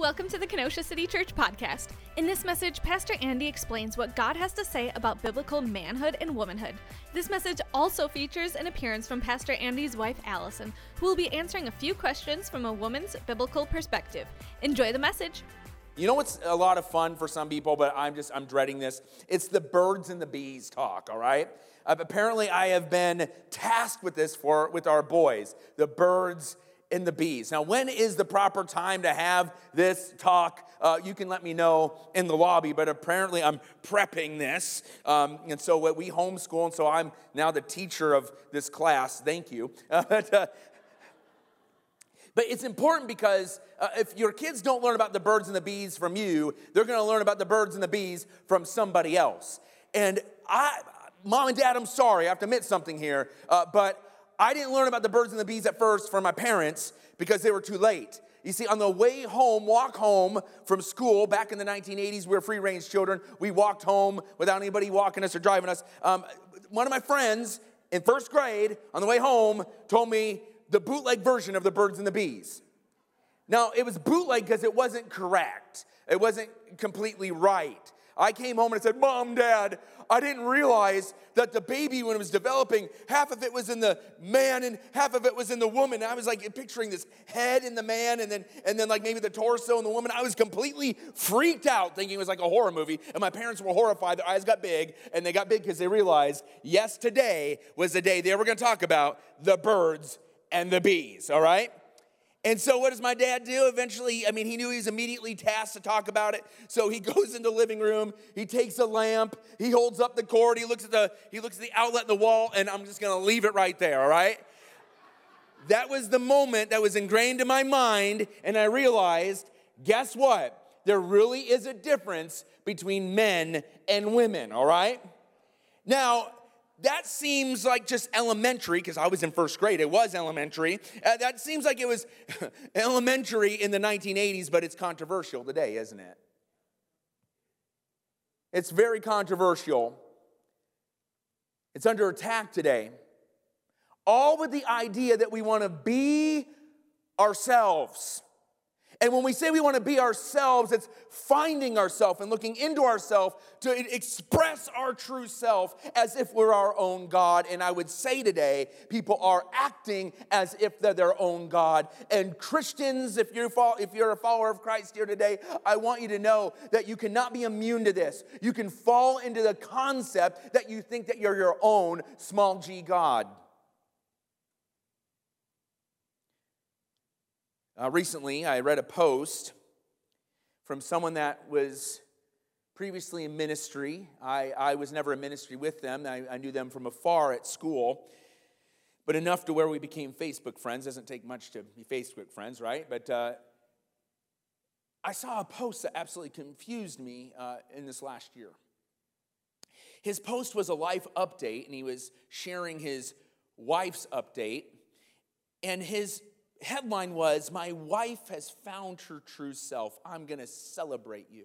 Welcome to the Kenosha City Church podcast. In this message, Pastor Andy explains what God has to say about biblical manhood and womanhood. This message also features an appearance from Pastor Andy's wife, Allison, who will be answering a few questions from a woman's biblical perspective. Enjoy the message. You know what's a lot of fun for some people, but I'm just I'm dreading this. It's the birds and the bees talk, all right? Uh, apparently I have been tasked with this for with our boys, the birds and the bees. Now, when is the proper time to have this talk? Uh, you can let me know in the lobby, but apparently I'm prepping this. Um, and so we homeschool, and so I'm now the teacher of this class. Thank you. But, but it's important because uh, if your kids don't learn about the birds and the bees from you, they're going to learn about the birds and the bees from somebody else. And I, mom and dad, I'm sorry, I have to admit something here, uh, but I didn't learn about the birds and the bees at first from my parents because they were too late. You see, on the way home, walk home from school back in the 1980s, we were free range children. We walked home without anybody walking us or driving us. Um, one of my friends in first grade on the way home told me the bootleg version of the birds and the bees. Now, it was bootleg because it wasn't correct, it wasn't completely right. I came home and I said, Mom, Dad, I didn't realize that the baby, when it was developing, half of it was in the man and half of it was in the woman. I was like picturing this head in the man and then, and then like maybe the torso in the woman. I was completely freaked out thinking it was like a horror movie. And my parents were horrified. Their eyes got big and they got big because they realized, yes, today was the day they were going to talk about the birds and the bees, all right? And so, what does my dad do? Eventually, I mean, he knew he was immediately tasked to talk about it. So he goes into the living room. He takes a lamp. He holds up the cord. He looks at the he looks at the outlet in the wall, and I'm just going to leave it right there. All right. That was the moment that was ingrained in my mind, and I realized, guess what? There really is a difference between men and women. All right. Now, that seems like just elementary because I was in first grade. It was elementary. Uh, that seems like it was elementary in the 1980s, but it's controversial today, isn't it? It's very controversial. It's under attack today. All with the idea that we want to be ourselves. And when we say we want to be ourselves, it's finding ourselves and looking into ourselves to express our true self as if we're our own God. And I would say today, people are acting as if they're their own God. And Christians, if you're, if you're a follower of Christ here today, I want you to know that you cannot be immune to this. You can fall into the concept that you think that you're your own small g God. Uh, recently, I read a post from someone that was previously in ministry. I, I was never in ministry with them, I, I knew them from afar at school, but enough to where we became Facebook friends. Doesn't take much to be Facebook friends, right? But uh, I saw a post that absolutely confused me uh, in this last year. His post was a life update, and he was sharing his wife's update. And his headline was My wife has found her true self. I'm going to celebrate you.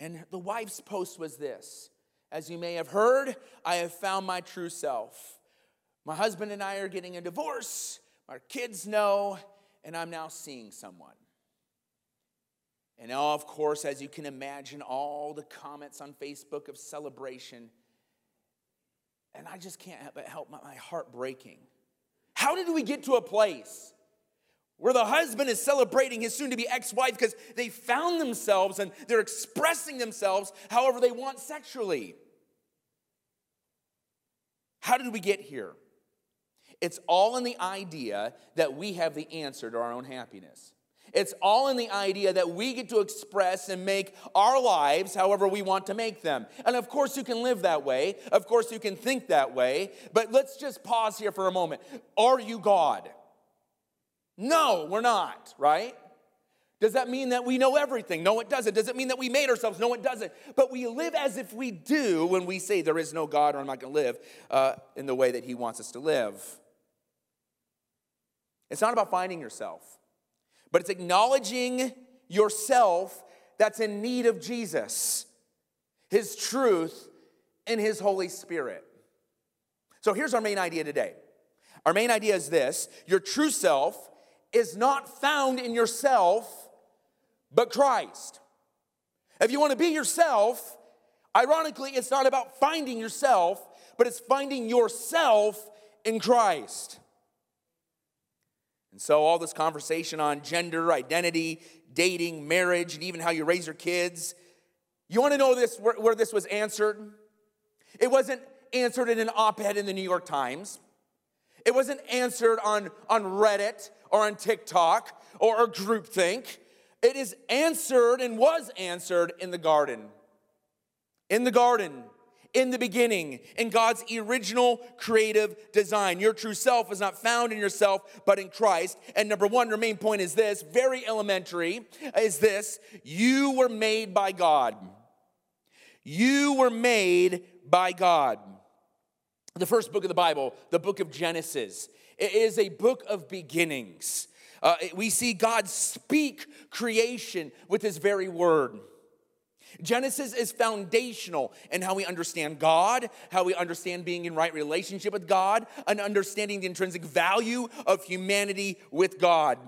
And the wife's post was this As you may have heard, I have found my true self. My husband and I are getting a divorce. Our kids know, and I'm now seeing someone. And now, of course, as you can imagine, all the comments on Facebook of celebration. And I just can't help my heart breaking. How did we get to a place where the husband is celebrating his soon to be ex wife because they found themselves and they're expressing themselves however they want sexually. How did we get here? It's all in the idea that we have the answer to our own happiness. It's all in the idea that we get to express and make our lives however we want to make them. And of course, you can live that way. Of course, you can think that way. But let's just pause here for a moment. Are you God? No, we're not, right? Does that mean that we know everything? No, it doesn't. Does it mean that we made ourselves? No, it doesn't. But we live as if we do when we say there is no God or I'm not going to live uh, in the way that He wants us to live. It's not about finding yourself, but it's acknowledging yourself that's in need of Jesus, His truth, and His Holy Spirit. So here's our main idea today. Our main idea is this your true self is not found in yourself, but Christ. If you want to be yourself, ironically, it's not about finding yourself, but it's finding yourself in Christ. And so, all this conversation on gender, identity, dating, marriage, and even how you raise your kids, you want to know this where, where this was answered? It wasn't answered in an op ed in the New York Times. It wasn't answered on, on Reddit or on TikTok or, or groupthink. It is answered and was answered in the garden. In the garden, in the beginning, in God's original creative design. Your true self is not found in yourself, but in Christ. And number one, your main point is this very elementary is this you were made by God. You were made by God. The first book of the Bible, the book of Genesis, it is a book of beginnings. Uh, we see God speak creation with his very word. Genesis is foundational in how we understand God, how we understand being in right relationship with God, and understanding the intrinsic value of humanity with God.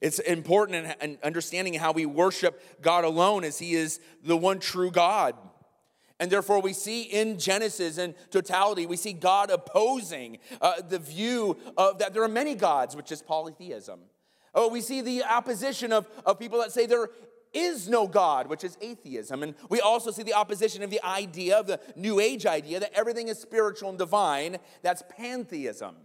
It's important in understanding how we worship God alone as He is the one true God. And therefore, we see in Genesis in totality, we see God opposing uh, the view of that there are many gods, which is polytheism. Oh, we see the opposition of, of people that say there is no God, which is atheism. And we also see the opposition of the idea, of the New Age idea, that everything is spiritual and divine. That's pantheism.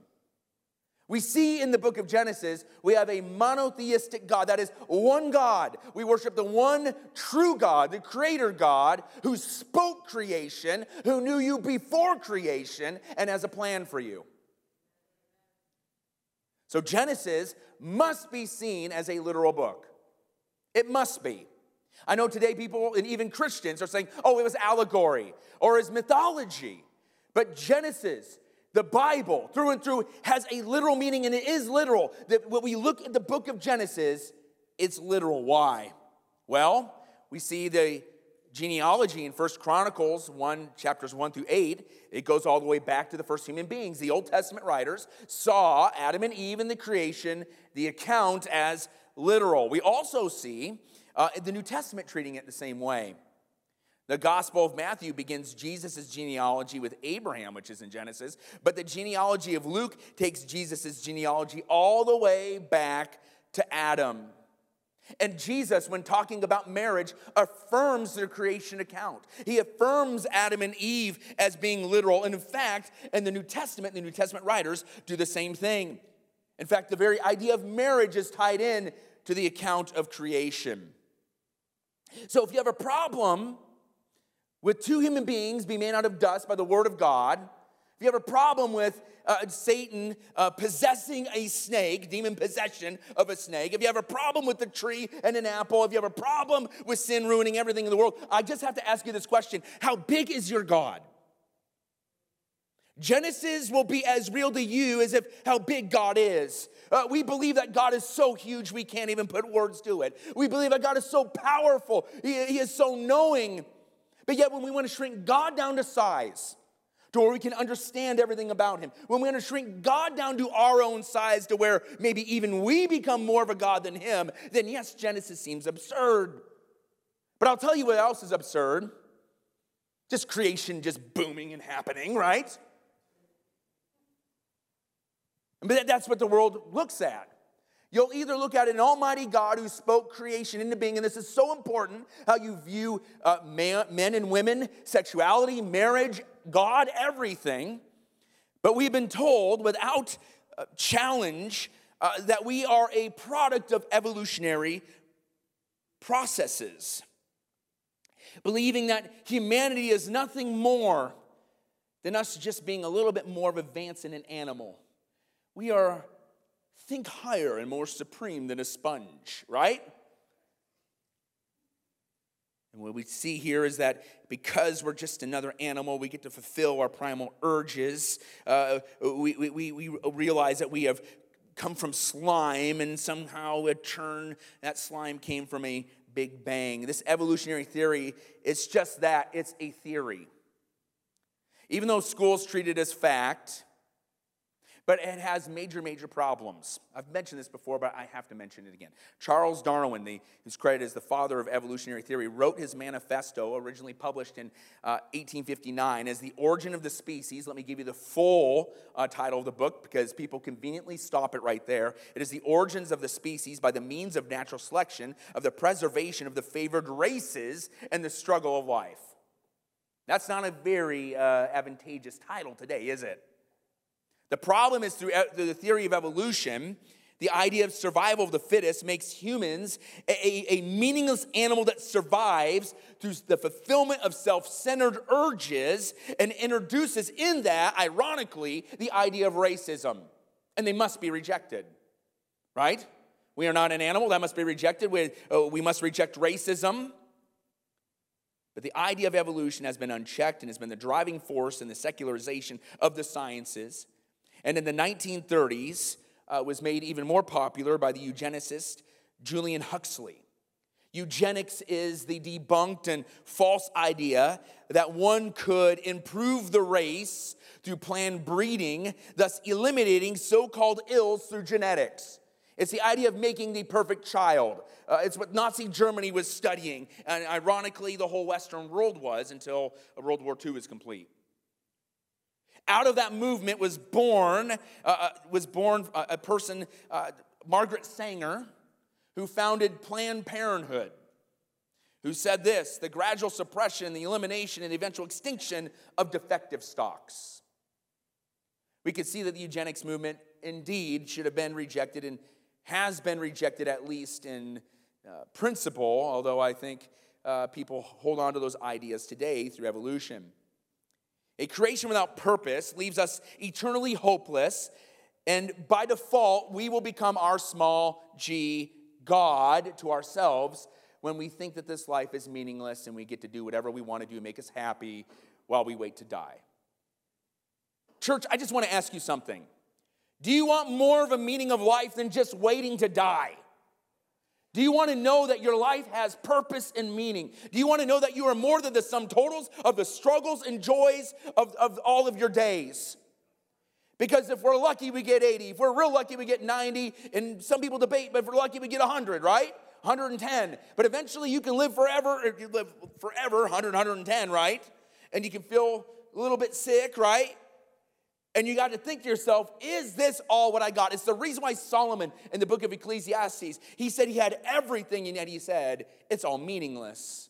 We see in the book of Genesis, we have a monotheistic God. That is one God. We worship the one true God, the creator God, who spoke creation, who knew you before creation, and has a plan for you. So Genesis must be seen as a literal book. It must be. I know today people, and even Christians, are saying, oh, it was allegory or is mythology. But Genesis the Bible, through and through, has a literal meaning, and it is literal. That when we look at the book of Genesis, it's literal. Why? Well, we see the genealogy in First Chronicles 1, chapters 1 through 8. It goes all the way back to the first human beings. The Old Testament writers saw Adam and Eve in the creation, the account as literal. We also see uh, the New Testament treating it the same way. The Gospel of Matthew begins Jesus' genealogy with Abraham, which is in Genesis, but the genealogy of Luke takes Jesus' genealogy all the way back to Adam. And Jesus, when talking about marriage, affirms the creation account. He affirms Adam and Eve as being literal. And in fact, in the New Testament, the New Testament writers do the same thing. In fact, the very idea of marriage is tied in to the account of creation. So if you have a problem with two human beings be made out of dust by the word of God, if you have a problem with uh, Satan uh, possessing a snake, demon possession of a snake, if you have a problem with the tree and an apple, if you have a problem with sin ruining everything in the world, I just have to ask you this question How big is your God? Genesis will be as real to you as if how big God is. Uh, we believe that God is so huge we can't even put words to it. We believe that God is so powerful, He, he is so knowing but yet, when we want to shrink God down to size, to where we can understand everything about Him, when we want to shrink God down to our own size, to where maybe even we become more of a God than Him, then yes, Genesis seems absurd. But I'll tell you what else is absurd just creation just booming and happening, right? But that's what the world looks at. You'll either look at an almighty God who spoke creation into being, and this is so important how you view uh, man, men and women, sexuality, marriage, God, everything. But we've been told without uh, challenge uh, that we are a product of evolutionary processes. Believing that humanity is nothing more than us just being a little bit more of advanced in an animal. We are think higher and more supreme than a sponge, right? And what we see here is that because we're just another animal, we get to fulfill our primal urges. Uh, we, we, we realize that we have come from slime, and somehow a turn, that slime came from a big bang. This evolutionary theory, it's just that it's a theory. Even though schools treat it as fact, but it has major, major problems. I've mentioned this before, but I have to mention it again. Charles Darwin, the, who's credited as the father of evolutionary theory, wrote his manifesto, originally published in uh, 1859, as The Origin of the Species. Let me give you the full uh, title of the book because people conveniently stop it right there. It is The Origins of the Species by the Means of Natural Selection, of the Preservation of the Favored Races, and the Struggle of Life. That's not a very uh, advantageous title today, is it? The problem is through the theory of evolution, the idea of survival of the fittest makes humans a, a, meaningless animal that survives through the fulfillment of self centered urges and introduces in that, ironically, the idea of racism. And they must be rejected, right? We are not an animal, that must be rejected. We, uh, we must reject racism. But the idea of evolution has been unchecked and has been the driving force in the secularization of the sciences and in the 1930s uh, was made even more popular by the eugenicist Julian Huxley. Eugenics is the debunked and false idea that one could improve the race through planned breeding, thus eliminating so called ills through genetics. It's the idea of making the perfect child. Uh, it's what Nazi Germany was studying, and ironically, the whole Western world was until World War II was complete out of that movement was born, uh, uh was born a, uh, a person, uh, Margaret Sanger, who founded Planned Parenthood, who said this the gradual suppression, the elimination, and eventual extinction of defective stocks. We could see that the eugenics movement indeed should have been rejected and has been rejected, at least in uh, principle, although I think uh, people hold on to those ideas today through evolution. A creation without purpose leaves us eternally hopeless, and by default, we will become our small g God to ourselves when we think that this life is meaningless and we get to do whatever we want to do, to make us happy while we wait to die. Church, I just want to ask you something. Do you want more of a meaning of life than just waiting to die? Do you want to know that your life has purpose and meaning? Do you want to know that you are more than the sum totals of the struggles and joys of, of all of your days? Because if we're lucky, we get 80. If we're real lucky, we get 90. And some people debate, but if we're lucky, we get 100, right? 110. But eventually, you can live forever. If you live forever, 100, 110, right? And you can feel a little bit sick, right? And you got to think to yourself, is this all what I got? It's the reason why Solomon in the book of Ecclesiastes, he said he had everything, and yet he said, it's all meaningless.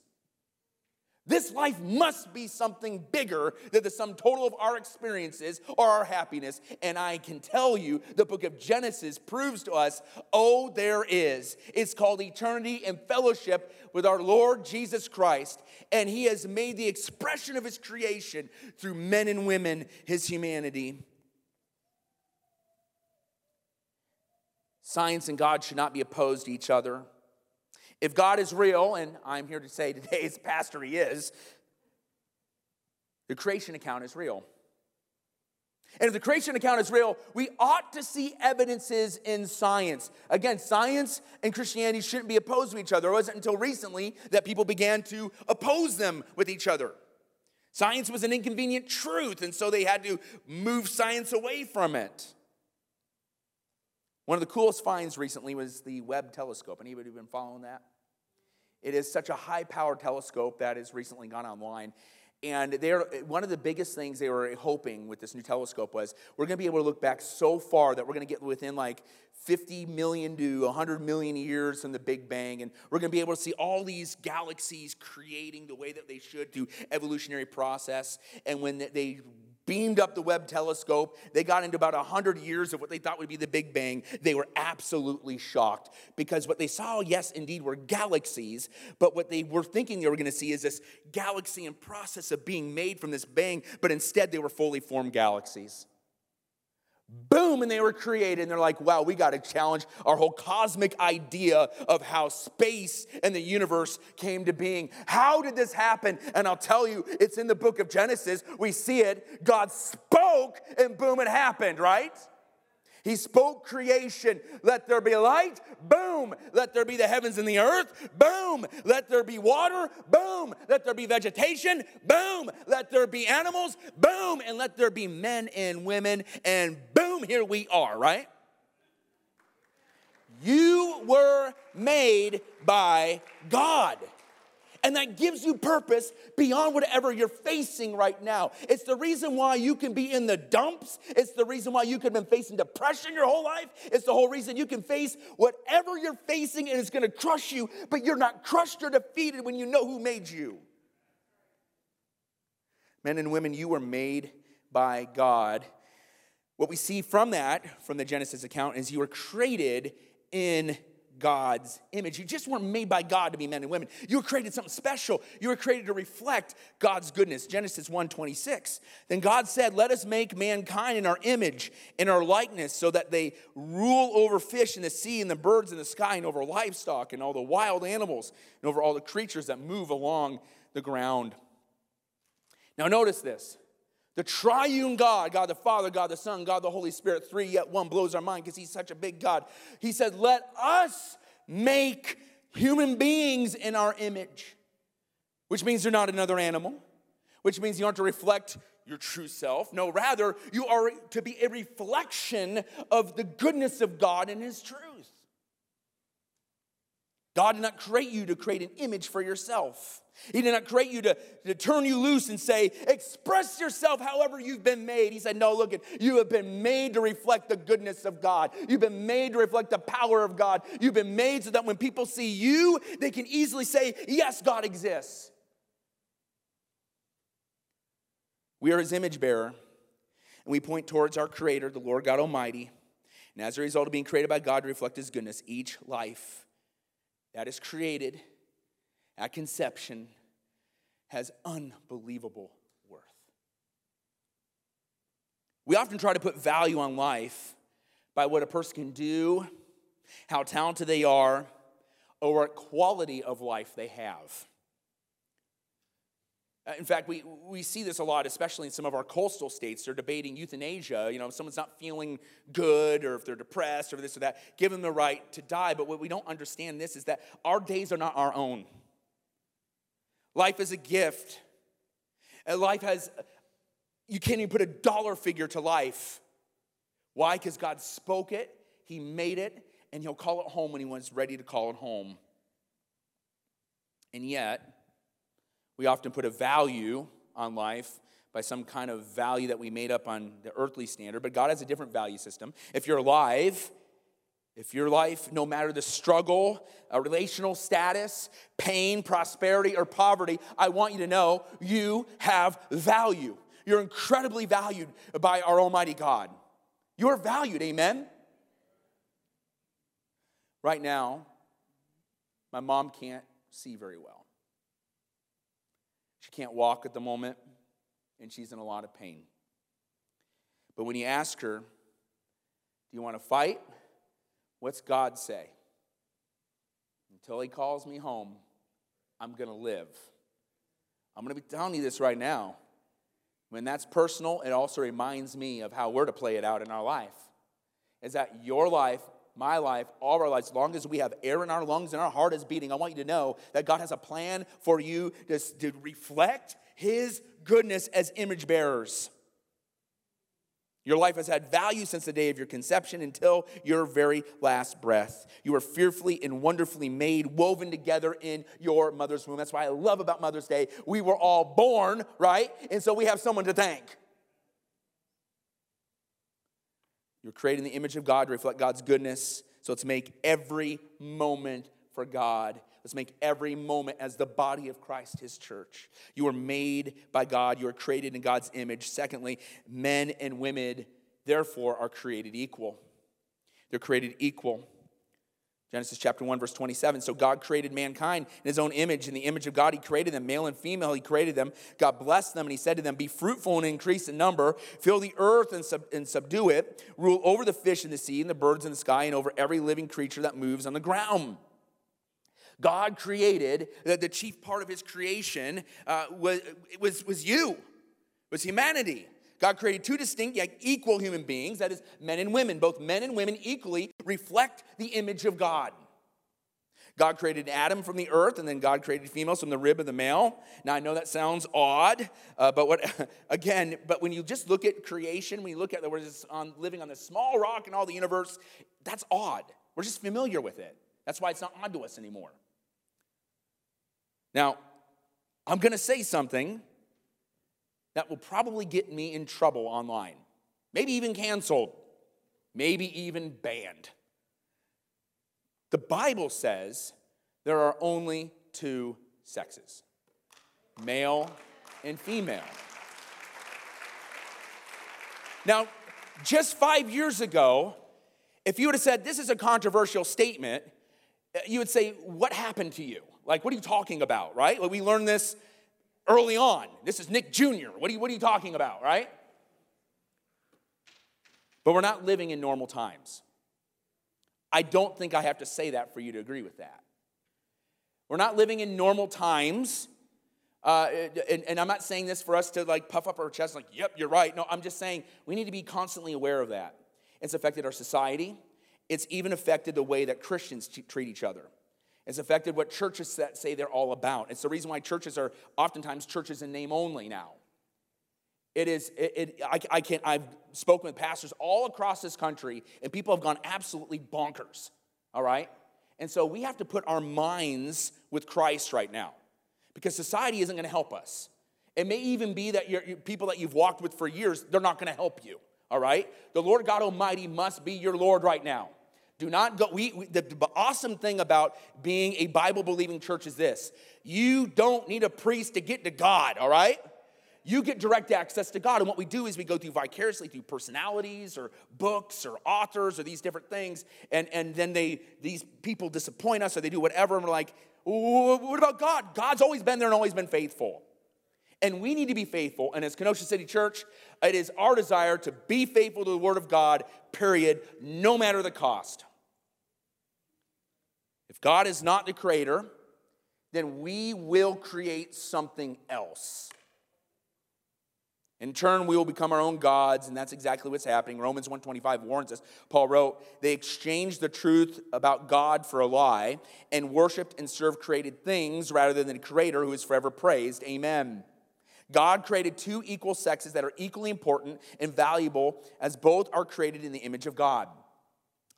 This life must be something bigger than the sum total of our experiences or our happiness. And I can tell you, the book of Genesis proves to us, oh, there is. It's called eternity and fellowship with our Lord Jesus Christ. And He has made the expression of His creation through men and women, His humanity. Science and God should not be opposed to each other. If God is real, and I'm here to say today as pastor he is, the creation account is real. And if the creation account is real, we ought to see evidences in science. Again, science and Christianity shouldn't be opposed to each other. It wasn't until recently that people began to oppose them with each other. Science was an inconvenient truth, and so they had to move science away from it. One of the coolest finds recently was the Webb telescope. Anybody been following that? It is such a high power telescope that has recently gone online. And they're, one of the biggest things they were hoping with this new telescope was we're going to be able to look back so far that we're going to get within like 50 million to 100 million years from the Big Bang. And we're going to be able to see all these galaxies creating the way that they should through evolutionary process. And when they beamed up the Webb telescope. They got into about 100 years of what they thought would be the Big Bang. They were absolutely shocked because what they saw, yes, indeed, were galaxies, but what they were thinking they were going to see is this galaxy in process of being made from this bang, but instead they were fully formed galaxies. Boom, and they were created. And they're like, wow, we got to challenge our whole cosmic idea of how space and the universe came to being. How did this happen? And I'll tell you, it's in the book of Genesis. We see it. God spoke, and boom, it happened, right? He spoke creation. Let there be light. Boom. Let there be the heavens and the earth. Boom. Let there be water. Boom. Let there be vegetation. Boom. Let there be animals. Boom. And let there be men and women. And boom, here we are, right? You were made by God. And that gives you purpose beyond whatever you're facing right now. It's the reason why you can be in the dumps. It's the reason why you could have been facing depression your whole life. It's the whole reason you can face whatever you're facing and it's gonna crush you, but you're not crushed or defeated when you know who made you. Men and women, you were made by God. What we see from that, from the Genesis account, is you were created in God's image. You just weren't made by God to be men and women. You were created something special. You were created to reflect God's goodness. Genesis 1:26. Then God said, "Let us make mankind in our image, in our likeness, so that they rule over fish in the sea and the birds in the sky and over livestock and all the wild animals and over all the creatures that move along the ground." Now notice this. The triune God, God the Father, God the Son, God the Holy Spirit, three yet one, blows our mind because He's such a big God. He said, Let us make human beings in our image, which means they're not another animal, which means you aren't to reflect your true self. No, rather, you are to be a reflection of the goodness of God and His truth. God did not create you to create an image for yourself. He did not create you to, to turn you loose and say, express yourself however you've been made. He said, no, look, at you have been made to reflect the goodness of God. You've been made to reflect the power of God. You've been made so that when people see you, they can easily say, yes, God exists. We are his image bearer, and we point towards our Creator, the Lord God Almighty. And as a result of being created by God to reflect his goodness, each life that is created at conception has unbelievable worth. We often try to put value on life by what a person can do, how talented they are, or what quality of life they have. Uh, in fact, we, we see this a lot, especially in some of our coastal states. They're debating euthanasia. You know, if someone's not feeling good or if they're depressed or this or that, give them the right to die. But what we don't understand this is that our days are not our own. Life is a gift. And life has, you can't even put a dollar figure to life. Why? Because God spoke it, He made it, and He'll call it home when He was ready to call it home. And yet, we often put a value on life by some kind of value that we made up on the earthly standard, but God has a different value system. If you're alive, if your life, no matter the struggle, a relational status, pain, prosperity, or poverty, I want you to know you have value. You're incredibly valued by our Almighty God. You're valued, amen? Right now, my mom can't see very well. Can't walk at the moment, and she's in a lot of pain. But when you ask her, Do you want to fight? What's God say? Until He calls me home, I'm going to live. I'm going to be telling you this right now. When that's personal, it also reminds me of how we're to play it out in our life. Is that your life, my life, all of our lives, as long as we have air in our lungs and our heart is beating, I want you to know that God has a plan for you to, to reflect His goodness as image bearers. Your life has had value since the day of your conception until your very last breath. You were fearfully and wonderfully made, woven together in your mother's womb. That's why I love about Mother's Day. We were all born, right? And so we have someone to thank. You're created in the image of God to reflect God's goodness. So let's make every moment for God. Let's make every moment as the body of Christ, his church. You are made by God, you are created in God's image. Secondly, men and women, therefore, are created equal. They're created equal. Genesis chapter 1, verse 27. So God created mankind in his own image. In the image of God, he created them, male and female, he created them. God blessed them, and he said to them, Be fruitful and increase in number, fill the earth and, sub- and subdue it, rule over the fish in the sea and the birds in the sky, and over every living creature that moves on the ground. God created, that the chief part of his creation uh, was, was, was you, was humanity. God created two distinct yet equal human beings, that is, men and women. Both men and women equally reflect the image of God. God created Adam from the earth, and then God created females from the rib of the male. Now I know that sounds odd, uh, but what again? But when you just look at creation, when you look at the we're just on living on this small rock in all the universe, that's odd. We're just familiar with it. That's why it's not odd to us anymore. Now, I'm going to say something that will probably get me in trouble online, maybe even canceled, maybe even banned. The Bible says there are only two sexes male and female. Now, just five years ago, if you would have said this is a controversial statement, you would say, What happened to you? Like, what are you talking about, right? We learned this early on. This is Nick Jr. What are you, what are you talking about, right? But we're not living in normal times. I don't think I have to say that for you to agree with that. We're not living in normal times. Uh, and, and, I'm not saying this for us to like puff up our chest, like, yep, you're right. No, I'm just saying we need to be constantly aware of that. It's affected our society, it's even affected the way that Christians t- treat each other. It's affected what churches say they're all about. It's the reason why churches are oftentimes churches in name only now. It is, it, it, I, I can't, I've spoken with pastors all across this country, and people have gone absolutely bonkers, all right? And so we have to put our minds with Christ right now because society isn't going to help us. It may even be that your people that you've walked with for years, they're not going to help you, all right? The Lord God Almighty must be your Lord right now. Do not go. We, we, the, the awesome thing about being a Bible believing church is this you don't need a priest to get to God, all right? You get direct access to God. And what we do is we go through vicariously through personalities or books or authors or these different things. And, and then they these people disappoint us or they do whatever. And we're like, what about God? God's always been there and always been faithful. And we need to be faithful. And as Kenosha City Church, it is our desire to be faithful to the Word of God, period, no matter the cost. God is not the creator, then we will create something else. In turn, we will become our own gods, and that's exactly what's happening. Romans 125 warns us. Paul wrote, They exchanged the truth about God for a lie and worshiped and served created things rather than the creator who is forever praised. Amen. God created two equal sexes that are equally important and valuable as both are created in the image of God.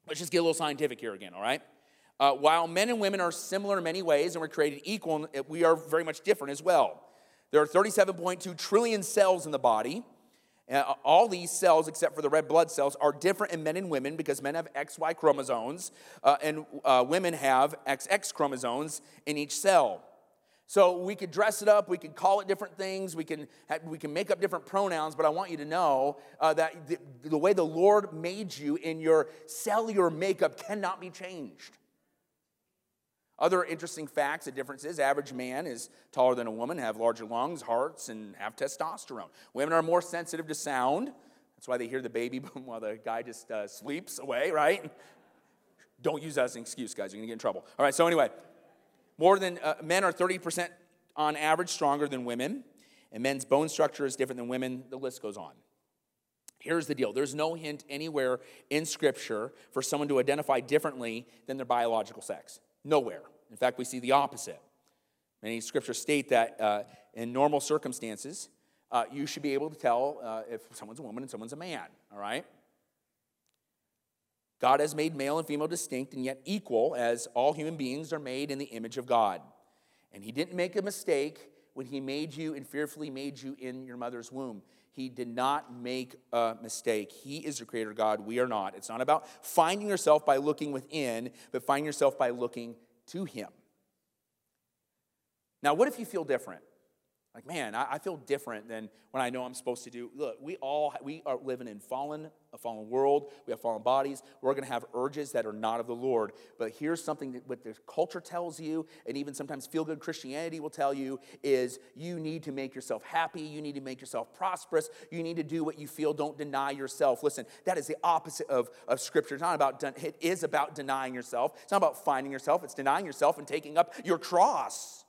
Let's just get a little scientific here again, all right? Uh, while men and women are similar in many ways and we're created equal, we are very much different as well. There are 37.2 trillion cells in the body. Uh, all these cells, except for the red blood cells, are different in men and women because men have XY chromosomes uh, and uh, women have XX chromosomes in each cell. So we could dress it up, we could call it different things, we can, have, we can make up different pronouns, but I want you to know uh, that the, the way the Lord made you in your cellular makeup cannot be changed. Other interesting facts and differences average man is taller than a woman, have larger lungs, hearts, and have testosterone. Women are more sensitive to sound. That's why they hear the baby boom while the guy just uh, sleeps away, right? Don't use that as an excuse, guys. You're going to get in trouble. All right, so anyway, more than uh, men are 30% on average stronger than women, and men's bone structure is different than women. The list goes on. Here's the deal there's no hint anywhere in Scripture for someone to identify differently than their biological sex. Nowhere. In fact, we see the opposite. Many scriptures state that uh, in normal circumstances, uh, you should be able to tell uh, if someone's a woman and someone's a man, all right? God has made male and female distinct and yet equal, as all human beings are made in the image of God. And He didn't make a mistake when He made you and fearfully made you in your mother's womb. He did not make a mistake. He is the creator God. We are not. It's not about finding yourself by looking within, but find yourself by looking to Him. Now, what if you feel different? Like, man, I, I, feel different than when I know I'm supposed to do. Look, we all we are living in fallen, a fallen world. We have fallen bodies. We're going to have urges that are not of the Lord. But here's something that what the culture tells you, and even sometimes feel good Christianity will tell you is you need to make yourself happy. You need to make yourself prosperous. You need to do what you feel. Don't deny yourself. Listen, that is the opposite of, of Scripture. It's not about it is about denying yourself. It's not about finding yourself. It's denying yourself and taking up your cross.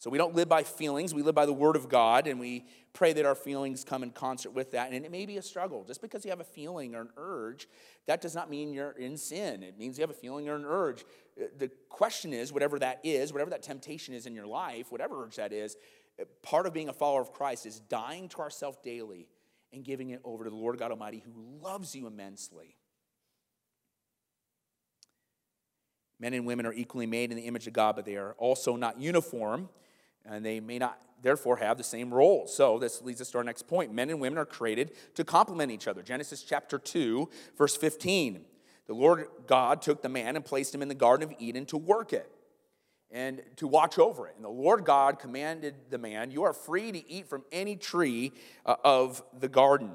So we don't live by feelings, we live by the Word of God, and we pray that our feelings come in concert with that. And it may be a struggle. Just because you have a feeling or an urge, that does not mean you're in sin. It means you have a feeling or an urge. Uh, the question is, whatever that is, whatever that temptation is in your life, whatever urge that is, uh, part of being a follower of Christ is dying to ourselves daily and giving it over to the Lord God Almighty who loves you immensely. Men and women are equally made in the image of God, but they are also not uniform and they may not therefore have the same role. So this leads us to our next point. Men and women are created to complement each other. Genesis chapter 2, verse 15. The Lord God took the man and placed him in the Garden of Eden to work it and to watch over it. And the Lord God commanded the man, You are free to eat from any tree uh, of the garden.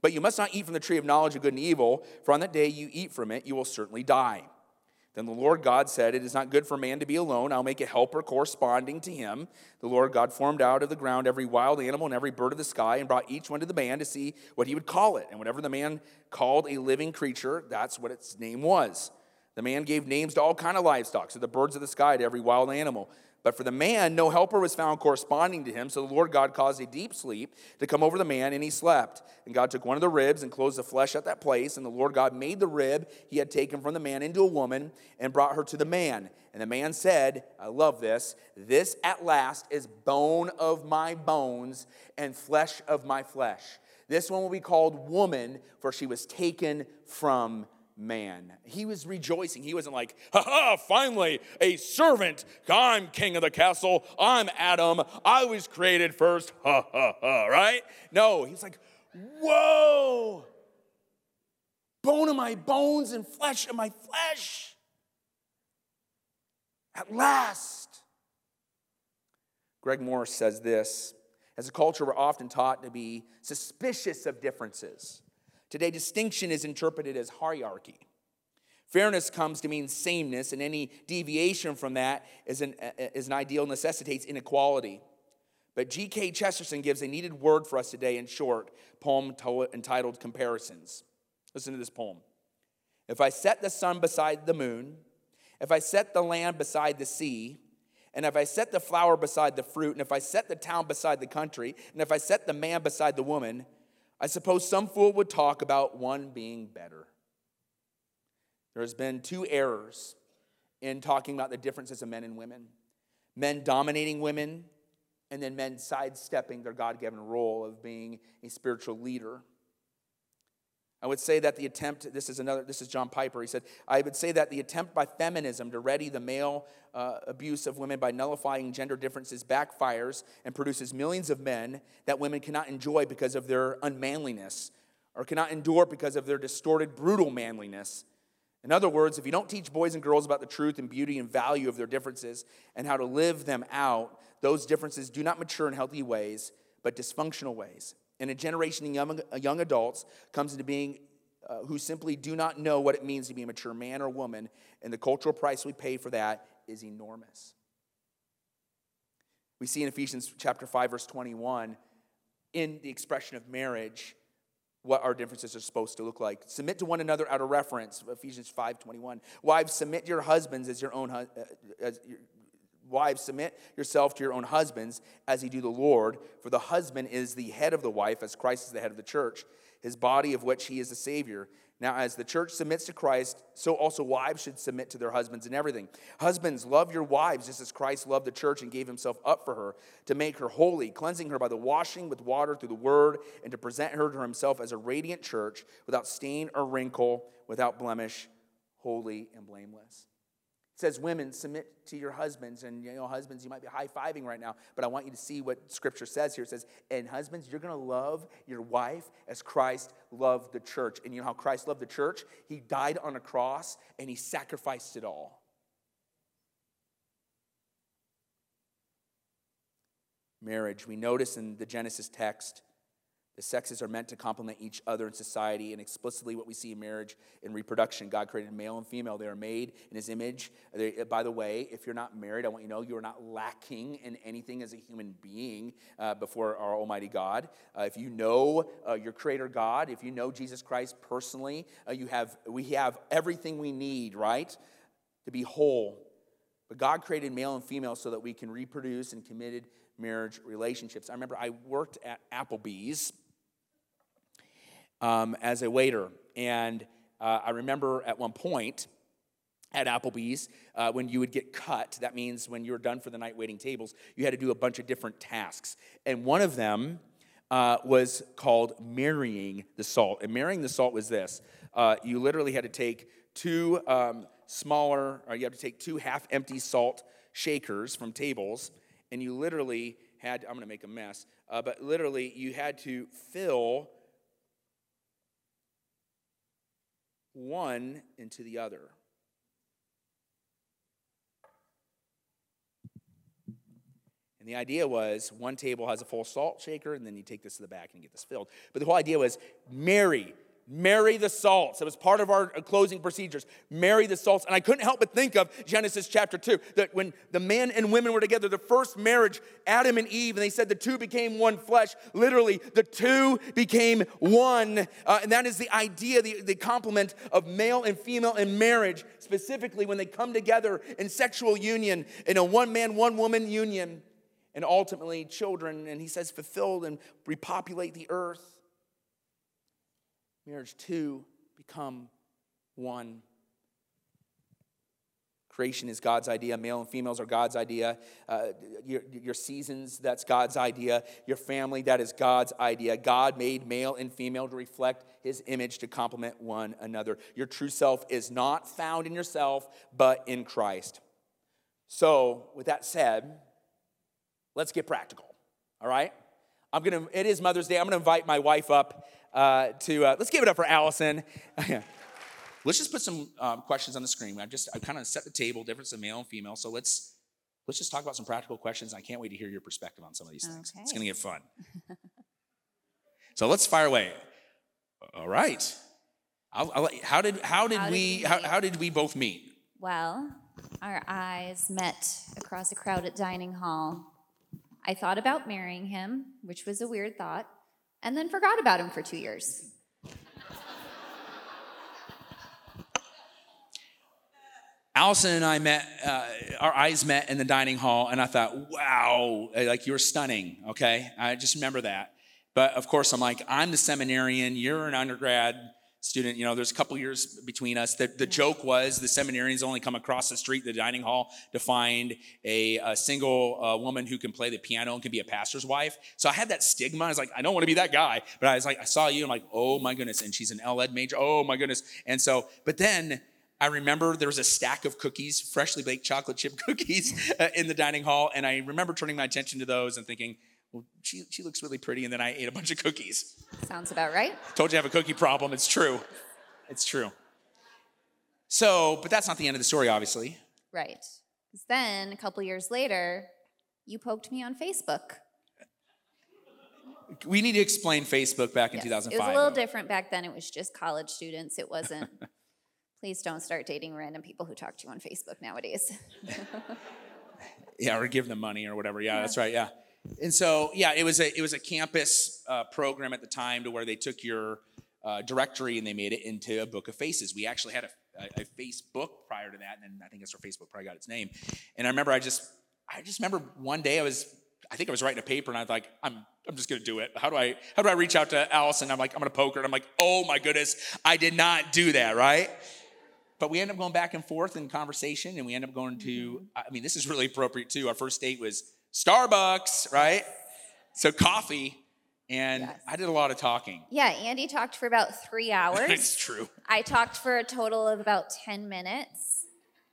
But you must not eat from the tree of knowledge of good and evil, for on that day you eat from it, you will certainly die. Then the Lord God said, It is not good for man to be alone. I'll make a helper corresponding to him. The Lord God formed out of the ground every wild animal and every bird of the sky and brought each one to the man to see what he would call it. And whatever the man called a living creature, that's what its name was. The man gave names to all kind of livestock, so the birds of the sky to every wild animal. But for the man, no helper was found corresponding to him. So the Lord God caused a deep sleep to come over the man, and he slept. And God took one of the ribs and closed the flesh at that place. And the Lord God made the rib he had taken from the man into a woman and brought her to the man. And the man said, I love this, this at last is bone of my bones and flesh of my flesh. This one will be called woman, for she was taken from man. He was rejoicing. He wasn't like, ha ha, finally, a servant. I'm king of the castle. I'm Adam. I was created first. Ha ha ha, right? No, he's like, whoa, bone of my bones and flesh of my flesh. At last. Greg Morse says this As a culture, we're often taught to be suspicious of differences. Today, distinction is interpreted as hierarchy. Fairness comes to mean sameness, and any deviation from that is an, uh, uh, is an ideal necessitates inequality. But G.K. Chesterton gives a needed word for us today in short, poem entitled Comparisons. Listen to this poem. If I set the sun beside the moon, if I set the land beside the sea, and if I set the flower beside the fruit, and if I set the town beside the country, and if I set the man beside the woman, I suppose some fool would talk about one being better. There's been two errors in talking about the differences of men and women men dominating women, and then men sidestepping their God given role of being a spiritual leader. I would say that the attempt, this is another, this is John Piper. He said, I would say that the attempt by feminism to ready the male uh, abuse of women by nullifying gender differences backfires and produces millions of men that women cannot enjoy because of their unmanliness or cannot endure because of their distorted, brutal manliness. In other words, if you don't teach boys and girls about the truth and beauty and value of their differences and how to live them out, those differences do not mature in healthy ways, but dysfunctional ways and a generation of young, young adults comes into being uh, who simply do not know what it means to be a mature man or woman, and the cultural price we pay for that is enormous. We see in Ephesians chapter 5 verse 21 in the expression of marriage what our differences are supposed to look like. Submit to one another out of reference, Ephesians 5:21. Wives, submit your husbands as your own uh, as Wives, submit yourself to your own husbands as he do the Lord, for the husband is the head of the wife, as Christ is the head of the church, his body of which he is the Savior. Now, as the church submits to Christ, so also wives should submit to their husbands in everything. Husbands, love your wives just as Christ loved the church and gave himself up for her to make her holy, cleansing her by the washing with water through the word, and to present her to himself as a radiant church without stain or wrinkle, without blemish, holy and blameless. Says, Women, submit to your husbands. And, you know, husbands, you might be high fiving right now, but I want you to see what scripture says here. It says, And husbands, you're going to love your wife as Christ loved the church. And you know how Christ loved the church? He died on a cross and he sacrificed it all. Marriage. We notice in the Genesis text the sexes are meant to complement each other in society, and explicitly what we see in marriage and reproduction. God created male and female. They are made in His image. They, by the way, if you're not married, I want you to know you are not lacking in anything as a human being uh, before our Almighty God. Uh, if you know uh, your Creator God, if you know Jesus Christ personally, uh, you have we have everything we need, right, to be whole But God created male and female so that we can reproduce in committed marriage relationships. I remember I worked at Applebee's um, as a waiter, and uh, I remember at one point at Applebee's, uh, when you would get cut, that means when you were done for the night waiting tables, you had to do a bunch of different tasks. And one of them uh, was called marrying the salt. And marrying the salt was this uh, you literally had to take two um, smaller, or you had to take two half empty salt shakers from tables, and you literally had, I'm gonna make a mess, uh, but literally you had to fill one into the other. And the idea was one table has a full salt shaker, and then you take this to the back and get this filled. But the whole idea was marry, marry the salts. It was part of our closing procedures. Marry the salts. And I couldn't help but think of Genesis chapter 2, that when the man and women were together, the first marriage, Adam and Eve, and they said the two became one flesh. Literally, the two became one. Uh, and that is the idea, the, the complement of male and female in marriage, specifically when they come together in sexual union, in a one man, one woman union and ultimately children. And he says, fulfilled and repopulate the earth. Marriage two become one. Creation is God's idea. Male and females are God's idea. Uh, your, your seasons, that's God's idea. Your family, that is God's idea. God made male and female to reflect his image to complement one another. Your true self is not found in yourself, but in Christ. So, with that said, Let's get practical, all right? I'm gonna, it is Mother's Day. I'm gonna invite my wife up uh, to, uh, let's give it up for Allison. let's just put some um, questions on the screen. I've just, I've kind of set the table, difference of male and female. So let's, let's just talk about some practical questions. I can't wait to hear your perspective on some of these things. Okay. It's gonna get fun. so let's fire away. All right. I'll, I'll, how did, how did how we, did we how, how did we both meet? Well, our eyes met across a crowded dining hall I thought about marrying him, which was a weird thought, and then forgot about him for two years. Allison and I met, uh, our eyes met in the dining hall, and I thought, wow, like you're stunning, okay? I just remember that. But of course, I'm like, I'm the seminarian, you're an undergrad student. You know, there's a couple years between us. The, the joke was the seminarians only come across the street, the dining hall, to find a, a single uh, woman who can play the piano and can be a pastor's wife. So I had that stigma. I was like, I don't want to be that guy. But I was like, I saw you. I'm like, oh my goodness. And she's an LEd major. Oh my goodness. And so, but then I remember there was a stack of cookies, freshly baked chocolate chip cookies uh, in the dining hall. And I remember turning my attention to those and thinking, well, she, she looks really pretty. And then I ate a bunch of cookies. Sounds about right. Told you I have a cookie problem. It's true. It's true. So, but that's not the end of the story, obviously. Right. Because then a couple years later, you poked me on Facebook. We need to explain Facebook back in yes. 2005. It was a little though. different back then. It was just college students. It wasn't. please don't start dating random people who talk to you on Facebook nowadays. yeah, or give them money or whatever. Yeah, yeah. that's right. Yeah. And so, yeah, it was a it was a campus uh, program at the time to where they took your uh, directory and they made it into a book of faces. We actually had a, a, a Facebook prior to that, and I think that's where Facebook probably got its name. And I remember I just I just remember one day I was I think I was writing a paper and I was like, I'm I'm just gonna do it. How do I how do I reach out to Allison? I'm like, I'm gonna poke her, and I'm like, oh my goodness, I did not do that, right? But we end up going back and forth in conversation, and we end up going to, mm-hmm. I mean, this is really appropriate too. Our first date was Starbucks, right? So coffee. And yes. I did a lot of talking. Yeah, Andy talked for about three hours. It's true. I talked for a total of about 10 minutes,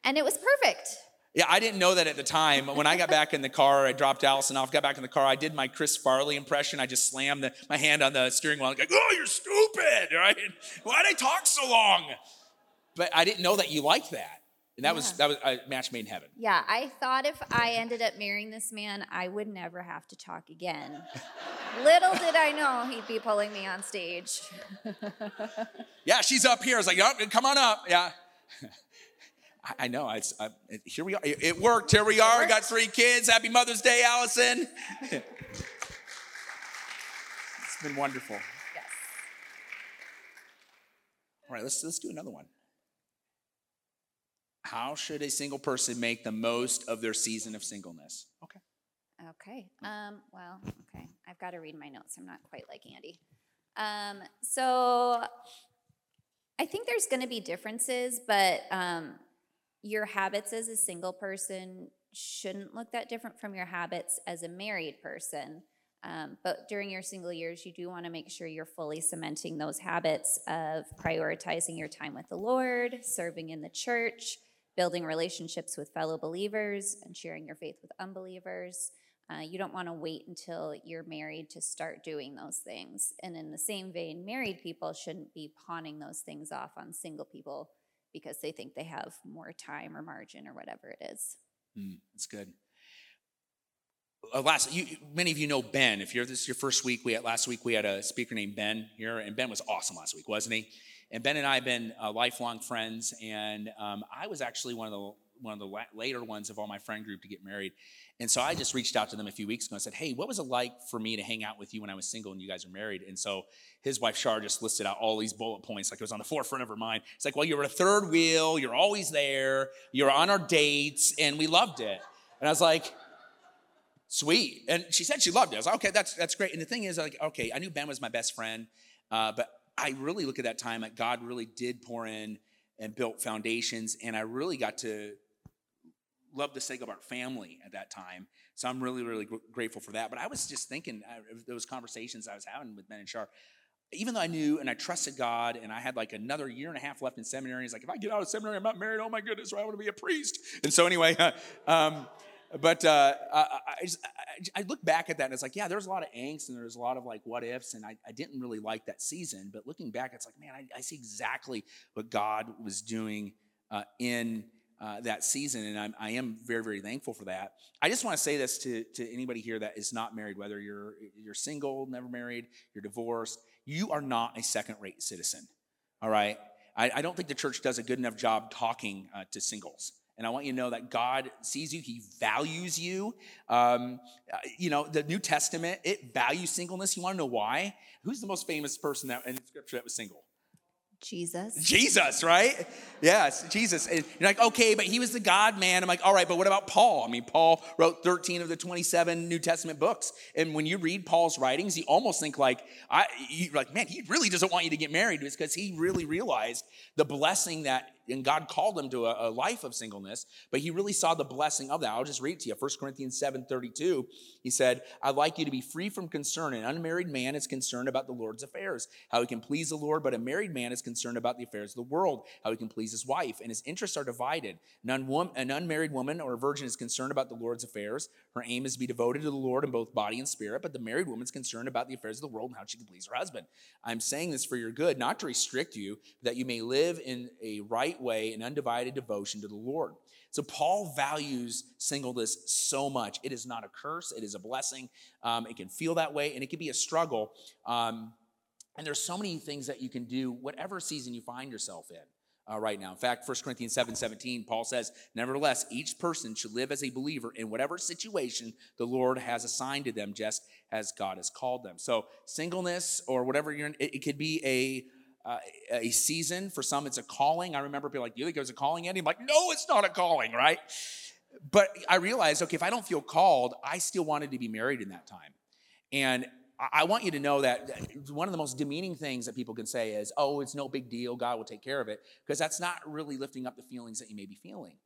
and it was perfect. Yeah, I didn't know that at the time. When I got back in the car, I dropped Allison off, got back in the car. I did my Chris Farley impression. I just slammed the, my hand on the steering wheel, like, oh, you're stupid, right? Why'd I talk so long? But I didn't know that you liked that. And that yeah. was that was a match made in heaven. Yeah, I thought if I ended up marrying this man, I would never have to talk again. Little did I know he'd be pulling me on stage. yeah, she's up here. I was like, oh, come on up. Yeah. I, I know. I, I, here we are. It, it worked. Here we are. Got three kids. Happy Mother's Day, Allison. it's been wonderful. Yes. All right, let's let's do another one. How should a single person make the most of their season of singleness? Okay. Okay. Um, well, okay. I've got to read my notes. I'm not quite like Andy. Um, so I think there's going to be differences, but um, your habits as a single person shouldn't look that different from your habits as a married person. Um, but during your single years, you do want to make sure you're fully cementing those habits of prioritizing your time with the Lord, serving in the church, building relationships with fellow believers, and sharing your faith with unbelievers. Uh, you don't want to wait until you're married to start doing those things. And in the same vein, married people shouldn't be pawning those things off on single people because they think they have more time or margin or whatever it is. Mm, that's good. Uh, last, you, many of you know Ben. If you're this is your first week, we had last week we had a speaker named Ben here, and Ben was awesome last week, wasn't he? And Ben and I have been uh, lifelong friends, and um, I was actually one of the one of the la- later ones of all my friend group to get married. And so I just reached out to them a few weeks ago and said, Hey, what was it like for me to hang out with you when I was single and you guys are married? And so his wife, Shar, just listed out all these bullet points like it was on the forefront of her mind. It's like, Well, you're a third wheel, you're always there, you're on our dates, and we loved it. And I was like, Sweet. And she said she loved it. I was like, Okay, that's, that's great. And the thing is, like, okay, I knew Ben was my best friend, uh, but I really look at that time like God really did pour in and built foundations, and I really got to love say about family at that time. So I'm really, really gr- grateful for that. But I was just thinking uh, those conversations I was having with Ben and Shar. Even though I knew and I trusted God, and I had like another year and a half left in seminary, he's like, if I get out of seminary, I'm not married. Oh my goodness, or I want to be a priest. And so anyway, um, but uh, I, I, I, look back at that and it's like, yeah, there's a lot of angst and there's a lot of like what ifs, and I, I didn't really like that season. But looking back, it's like, man, I, see exactly what God was doing uh, in uh, that season, and I'm, I am very, very thankful for that. I just want to say this to, to anybody here that is not married, whether you're you're single, never married, you're divorced, you are not a second-rate citizen. All right, I, I don't think the church does a good enough job talking uh, to singles. And I want you to know that God sees you, He values you. Um, uh, you know, the New Testament, it values singleness. You want to know why? Who's the most famous person that in Scripture that was single? Jesus. Jesus, right? Yes, Jesus. And you're like, okay, but he was the God man. I'm like, all right, but what about Paul? I mean, Paul wrote 13 of the 27 New Testament books. And when you read Paul's writings, you almost think like, I, you're like, man, he really doesn't want you to get married because he really realized the blessing that and God called him to a, a, life of singleness, but he really saw the blessing of that. I'll just read it to you. 1 Corinthians 7 32, he said, I'd like you to be free from concern. An unmarried man is concerned about the Lord's affairs, how he can please the Lord, but a married man is concerned about the affairs of the world, how he can please his wife, and his interests are divided. An, un- an unmarried woman or a virgin is concerned about the Lord's affairs. Her aim is to be devoted to the Lord in both body and spirit, but the married woman's concerned about the affairs of the world and how she can please her husband. I'm saying this for your good, not to restrict you, that you may live in a right way and undivided devotion to the Lord. So Paul values singleness so much. It is not a curse, it is a blessing. Um, it can feel that way, and it can be a struggle. Um, and there's so many things that you can do, whatever season you find yourself in. Uh, right now. In fact, 1 Corinthians 7 17, Paul says, Nevertheless, each person should live as a believer in whatever situation the Lord has assigned to them, just as God has called them. So, singleness or whatever you're in, it, it could be a uh, a season. For some, it's a calling. I remember people like, "Do you think it was a calling, Andy?" I'm like, "No, it's not a calling, right?" But I realized, okay, if I don't feel called, I still wanted to be married in that time. And I want you to know that one of the most demeaning things that people can say is, "Oh, it's no big deal. God will take care of it," because that's not really lifting up the feelings that you may be feeling.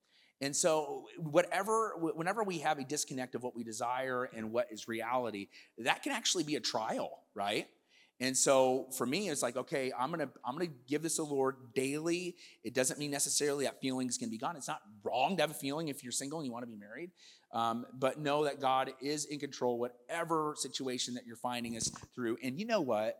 And so, whatever, whenever we have a disconnect of what we desire and what is reality, that can actually be a trial, right? And so for me, it's like, okay, I'm gonna I'm gonna give this to the Lord daily. It doesn't mean necessarily that feelings can be gone. It's not wrong to have a feeling if you're single and you want to be married, um, but know that God is in control, whatever situation that you're finding us through. And you know what?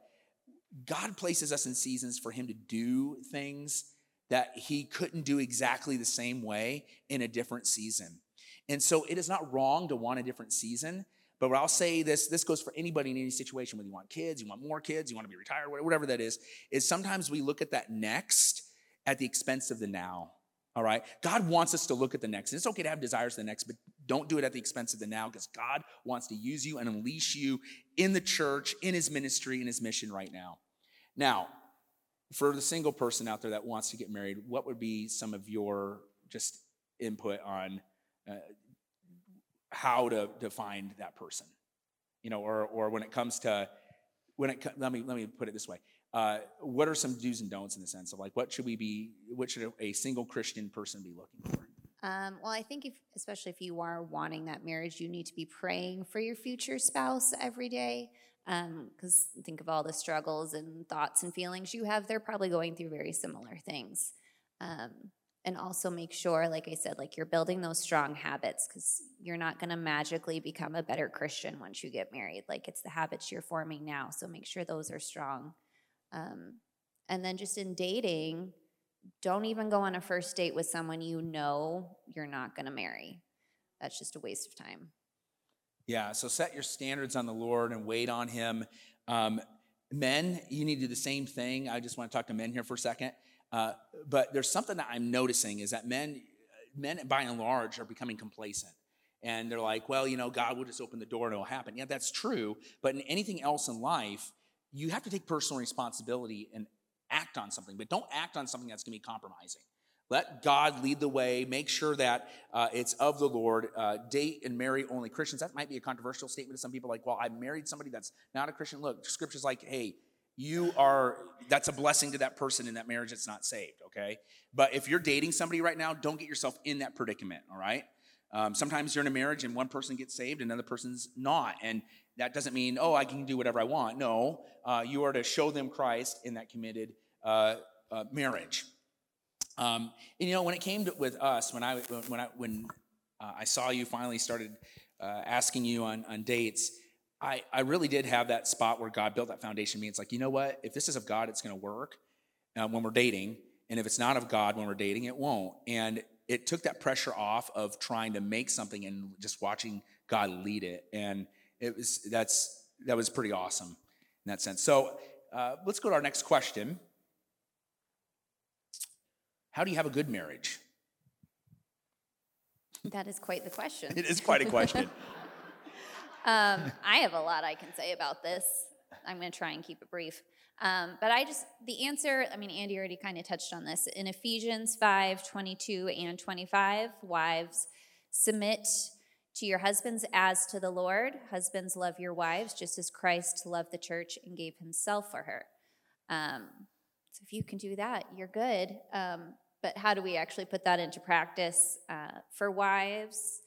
God places us in seasons for Him to do things that He couldn't do exactly the same way in a different season. And so it is not wrong to want a different season. But I'll say this, this goes for anybody in any situation, whether you want kids, you want more kids, you want to be retired, whatever that is, is sometimes we look at that next at the expense of the now. All right. God wants us to look at the next. And it's okay to have desires for the next, but don't do it at the expense of the now because God wants to use you and unleash you in the church, in his ministry, in his mission right now. Now, for the single person out there that wants to get married, what would be some of your just input on uh, how to, to find that person. You know, or, or when it comes to, when it, let me, let me put it this way. Uh, what are some do's and don'ts in the sense of like, what should we be, what should a single Christian person be looking for? Um, well, I think if, especially if you are wanting that marriage, you need to be praying for your future spouse every day. Because um, think of all the struggles and thoughts and feelings you have, they're probably going through very similar things. Um, and also make sure, like I said, like you're building those strong habits because you're not going to magically become a better Christian once you get married. Like it's the habits you're forming now. So make sure those are strong. Um, and then just in dating, don't even go on a first date with someone you know you're not going to marry. That's just a waste of time. Yeah, so set your standards on the Lord and wait on Him. Um, men, you need to do the same thing. I just want to talk to men here for a second. Uh, but there's something that I'm noticing is that men, men by and large, are becoming complacent. And they're like, well, you know, God will just open the door and it'll happen. Yeah, that's true. But in anything else in life, you have to take personal responsibility and act on something, but don't act on something that's going to be compromising. Let God lead the way. Make sure that uh, it's of the Lord. Uh, date and marry only Christians. That might be a controversial statement to some people. Like, well, I married somebody that's not a Christian. Look, Scripture's like, hey, you are. That's a blessing to that person in that marriage that's not saved. Okay, but if you're dating somebody right now, don't get yourself in that predicament. All right. Um, sometimes you're in a marriage and one person gets saved and another person's not, and that doesn't mean oh I can do whatever I want. No, uh, you are to show them Christ in that committed uh, uh, marriage. Um, and you know, when it came to, with us, when I when I when uh, I saw you finally started uh, asking you on on dates, I I really did have that spot where God built that foundation. Me, it's like you know what? If this is of God, it's going to work uh, when we're dating, and if it's not of God when we're dating, it won't. And it took that pressure off of trying to make something and just watching God lead it. And it was that's that was pretty awesome in that sense. So uh, let's go to our next question. How do you have a good marriage? That is quite the question. It is quite a question. um, I have a lot I can say about this. I'm going to try and keep it brief. Um, but I just, the answer, I mean, Andy already kind of touched on this. In Ephesians 5 22 and 25, wives, submit to your husbands as to the Lord. Husbands, love your wives just as Christ loved the church and gave himself for her. Um, so if you can do that, you're good. Um, but how do we actually put that into practice uh, for wives?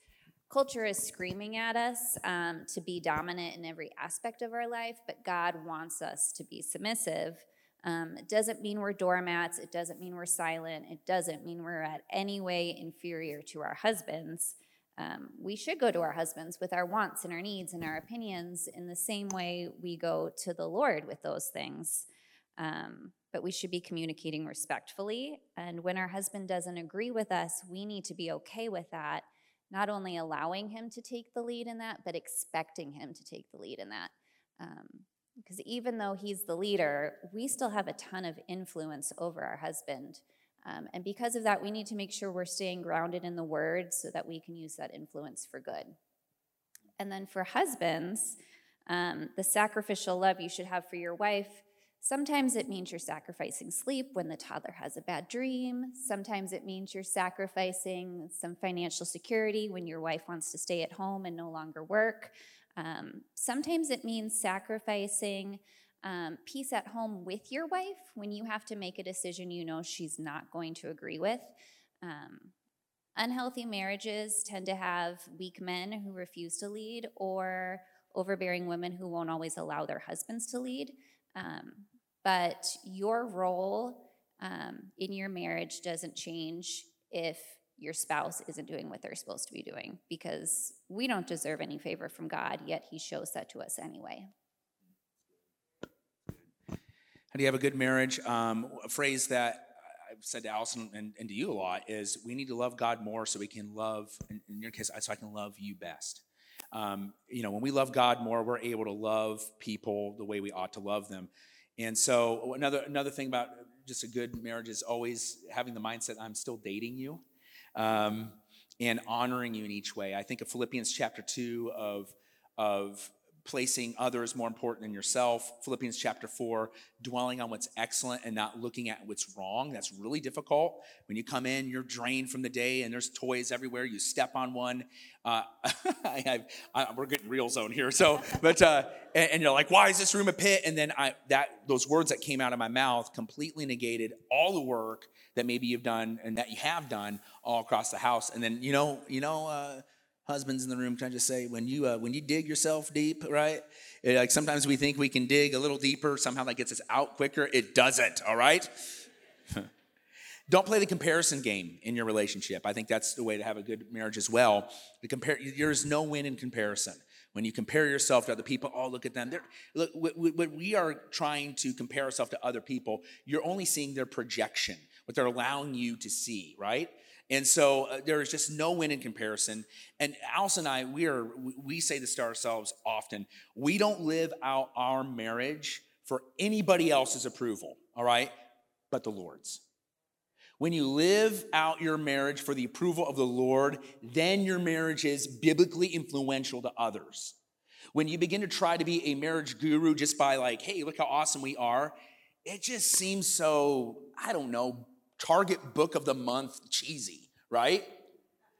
Culture is screaming at us um, to be dominant in every aspect of our life, but God wants us to be submissive. Um, it doesn't mean we're doormats. It doesn't mean we're silent. It doesn't mean we're at any way inferior to our husbands. Um, we should go to our husbands with our wants and our needs and our opinions in the same way we go to the Lord with those things. Um, but we should be communicating respectfully. And when our husband doesn't agree with us, we need to be okay with that, not only allowing him to take the lead in that, but expecting him to take the lead in that. because um, even though he's the leader, we still have a ton of influence over our husband. Um, and because of that, we need to make sure we're staying grounded in the word so that we can use that influence for good. And then for husbands, um, the sacrificial love you should have for your wife Sometimes it means you're sacrificing sleep when the toddler has a bad dream. Sometimes it means you're sacrificing some financial security when your wife wants to stay at home and no longer work. Um, sometimes it means sacrificing um, peace at home with your wife when you have to make a decision you know she's not going to agree with. Um, unhealthy marriages tend to have weak men who refuse to lead or overbearing women who won't always allow their husbands to lead. Um, but your role um, in your marriage doesn't change if your spouse isn't doing what they're supposed to be doing because we don't deserve any favor from God, yet He shows that to us anyway. How do you have a good marriage? Um, a phrase that I've said to Allison and, and, to you a lot is we need to love God more so we can love, in, in your case, so I can love you best. Um, you know, when we love God more, we're able to love people the way we ought to love them. And so another another thing about just a good marriage is always having the mindset I'm still dating you, um, and honoring you in each way. I think of Philippians chapter two of of placing others more important than yourself. Philippians chapter 4, dwelling on what's excellent and not looking at what's wrong. That's really difficult. When you come in, you're drained from the day and there's toys everywhere. You step on one. Uh, I, I, we're getting real zone here. So, but, uh, and, and, you're like, why is this room a pit? And then I, that, those words that came out of my mouth completely negated all the work that maybe you've done and that you have done all across the house. And then, you know, you know, uh, husbands in the room, can I just say, when you uh, when you dig yourself deep, right? It, like sometimes we think we can dig a little deeper, somehow that gets us out quicker. It doesn't. All right. Don't play the comparison game in your relationship. I think that's the way to have a good marriage as well. The compare, there's no win in comparison. When you compare yourself to other people, oh, look at them. They're, look, when we are trying to compare ourselves to other people, you're only seeing their projection, what they're allowing you to see, right? And so uh, there is just no win in comparison. And Alice and I, we are we say this to ourselves often. We don't live out our marriage for anybody else's approval, all right, but the Lord's. When you live out your marriage for the approval of the Lord, then your marriage is biblically influential to others. When you begin to try to be a marriage guru just by like, hey, look how awesome we are, it just seems so, I don't know, target book of the month cheesy right?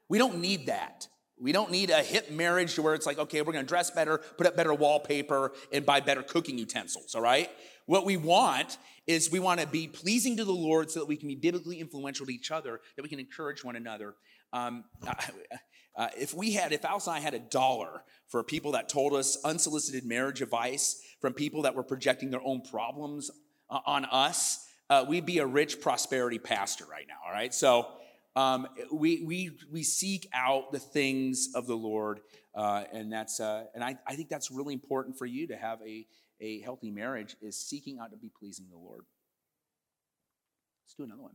We don't need that. We don't need a hip marriage to where it's like, okay, we're gonna dress better, put up better wallpaper, and buy better cooking utensils, all right? What we want is we wanna be pleasing to the Lord so that we can be biblically influential to each other, that we can encourage one another. Um, uh, if we had, if Alice and I had a dollar for people that told us unsolicited marriage advice from people that were projecting their own problems uh, on us, uh, we'd be a rich prosperity pastor right now, all right? So, um, we, we, we seek out the things of the Lord, uh, and that's uh, and I, I think that's really important for you to have a, a healthy marriage is seeking out to be pleasing the Lord. Let's do another one.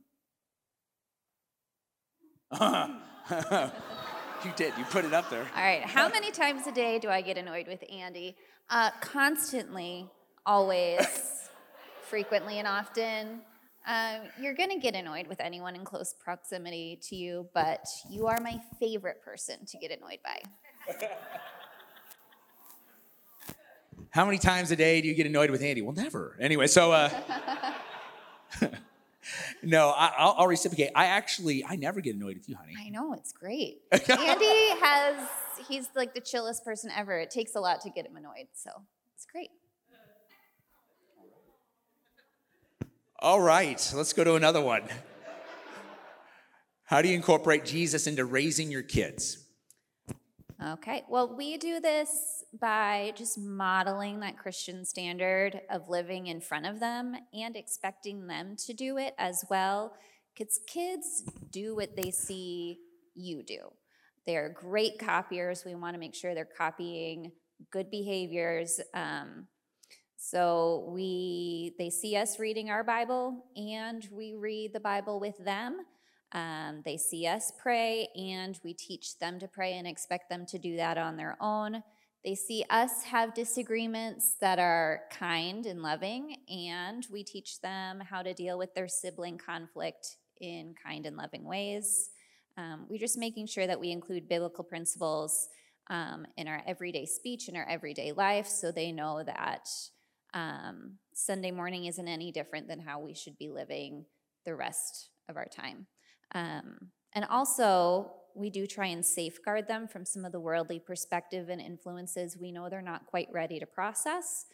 you did. You put it up there. All right. How many times a day do I get annoyed with Andy? Uh, constantly, always, frequently, and often. Um, you're going to get annoyed with anyone in close proximity to you, but you are my favorite person to get annoyed by. How many times a day do you get annoyed with Andy? Well, never. Anyway, so uh, no, I, will reciprocate. I actually, I never get annoyed with you, honey. I know it's great. Andy has, he's like the chillest person ever. It takes a lot to get him annoyed, so it's great. All right, let's go to another one. How do you incorporate Jesus into raising your kids? Okay, well, we do this by just modeling that Christian standard of living in front of them and expecting them to do it as well. Because kids do what they see you do. They're great copiers. We want to make sure they're copying good behaviors. Um, so we they see us reading our Bible and we read the Bible with them. Um, they see us pray and we teach them to pray and expect them to do that on their own. They see us have disagreements that are kind and loving, and we teach them how to deal with their sibling conflict in kind and loving ways. Um, we're just making sure that we include biblical principles um, in our everyday speech, in our everyday life, so they know that um, Sunday morning isn't any different than how we should be living the rest of our time. Um, and also, we do try and safeguard them from some of the worldly perspective and influences we know they're not quite ready to process.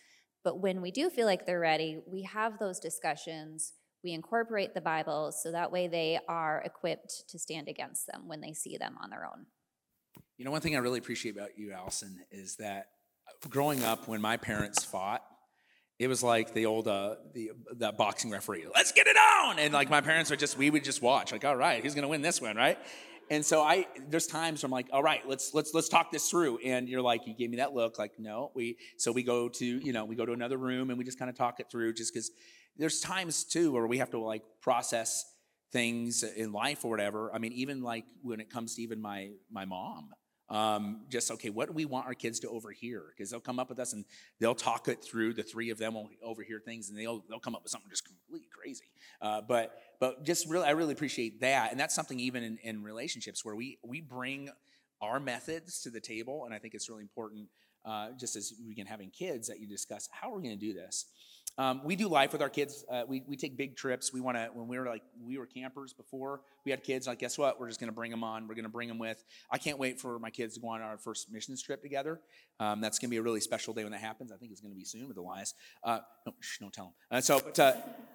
But when we do feel like they're ready, we have those discussions. We incorporate the Bible so that way they are equipped to stand against them when they see them on their own. You know, one thing I really appreciate about you, Allison, is that growing up when my parents fought, it was like the old uh, the that boxing referee. Let's get it on, and like my parents would just we would just watch like, all right, who's gonna win this one, right? And so I there's times where I'm like, all right, let's let's let's talk this through. And you're like, you gave me that look, like no, we so we go to you know we go to another room and we just kind of talk it through, just because there's times too where we have to like process things in life or whatever. I mean, even like when it comes to even my my mom, um, just okay what do we want our kids to overhear because they'll come up with us and they'll talk it through the three of them will overhear things and they'll, they'll come up with something just completely crazy uh, but but just really i really appreciate that and that's something even in, in relationships where we we bring our methods to the table and i think it's really important uh, just as we begin having kids, that you discuss how are we going to do this. Um, we do life with our kids. Uh, we, we take big trips. We want to, when we were like, we were campers before we had kids, like, guess what? We're just going to bring them on. We're going to bring them with. I can't wait for my kids to go on our first missions trip together. Um, that's going to be a really special day when that happens. I think it's going to be soon with Elias. Uh, no, shh, don't tell them. Uh, so, but uh,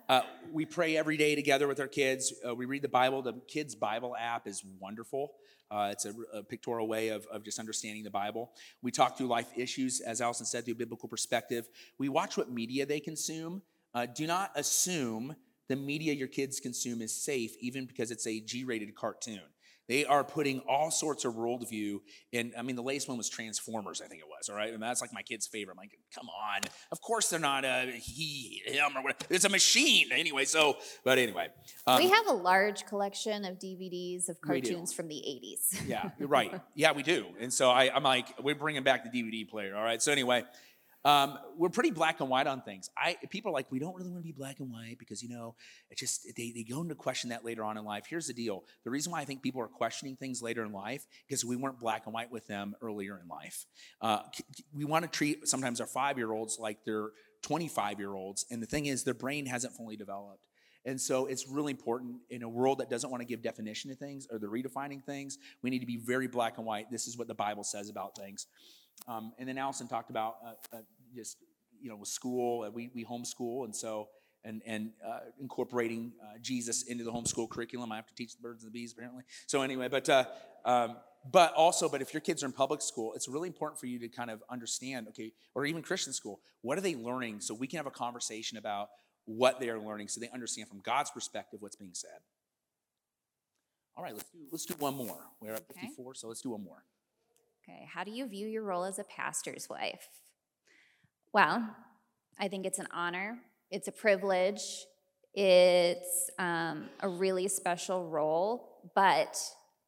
uh, we pray every day together with our kids. Uh, we read the Bible. The kids' Bible app is wonderful. Uh, it's a, a, pictorial way of, of just understanding the Bible. We talk through life issues, as Allison said, through a biblical perspective. We watch what media they consume. Uh, do not assume the media your kids consume is safe, even because it's a G rated cartoon. They are putting all sorts of worldview in. I mean, the latest one was Transformers, I think it was. All right, and that's like my kid's favorite. I'm like, come on. Of course they're not a he, him, or whatever. It's a machine anyway. So, but anyway, um, we have a large collection of DVDs of cartoons from the '80s. yeah, you're right. Yeah, we do. And so I, I'm like, we're bringing back the DVD player. All right. So anyway. Um, we're pretty black and white on things. I people are like, we don't really want to be black and white because you know, it just they, they go into question that later on in life. Here's the deal: the reason why I think people are questioning things later in life because we weren't black and white with them earlier in life. Uh, we want to treat sometimes our five year olds like they're 25 year olds, and the thing is, their brain hasn't fully developed. And so it's really important in a world that doesn't want to give definition to things or they're redefining things. We need to be very black and white. This is what the Bible says about things. Um, and then Allison talked about uh, uh, just you know with school. Uh, we we homeschool, and so and and uh, incorporating uh, Jesus into the homeschool curriculum. I have to teach the birds and the bees apparently. So anyway, but. Uh, um, but also, but if your kids are in public school, it's really important for you to kind of understand, okay, or even Christian school, what are they learning? So we can have a conversation about what they are learning, so they understand from God's perspective what's being said. All right, let's do let's do one more. We're at okay. 54, so let's do one more. Okay, how do you view your role as a pastor's wife? Well, I think it's an honor, it's a privilege, it's um, a really special role, but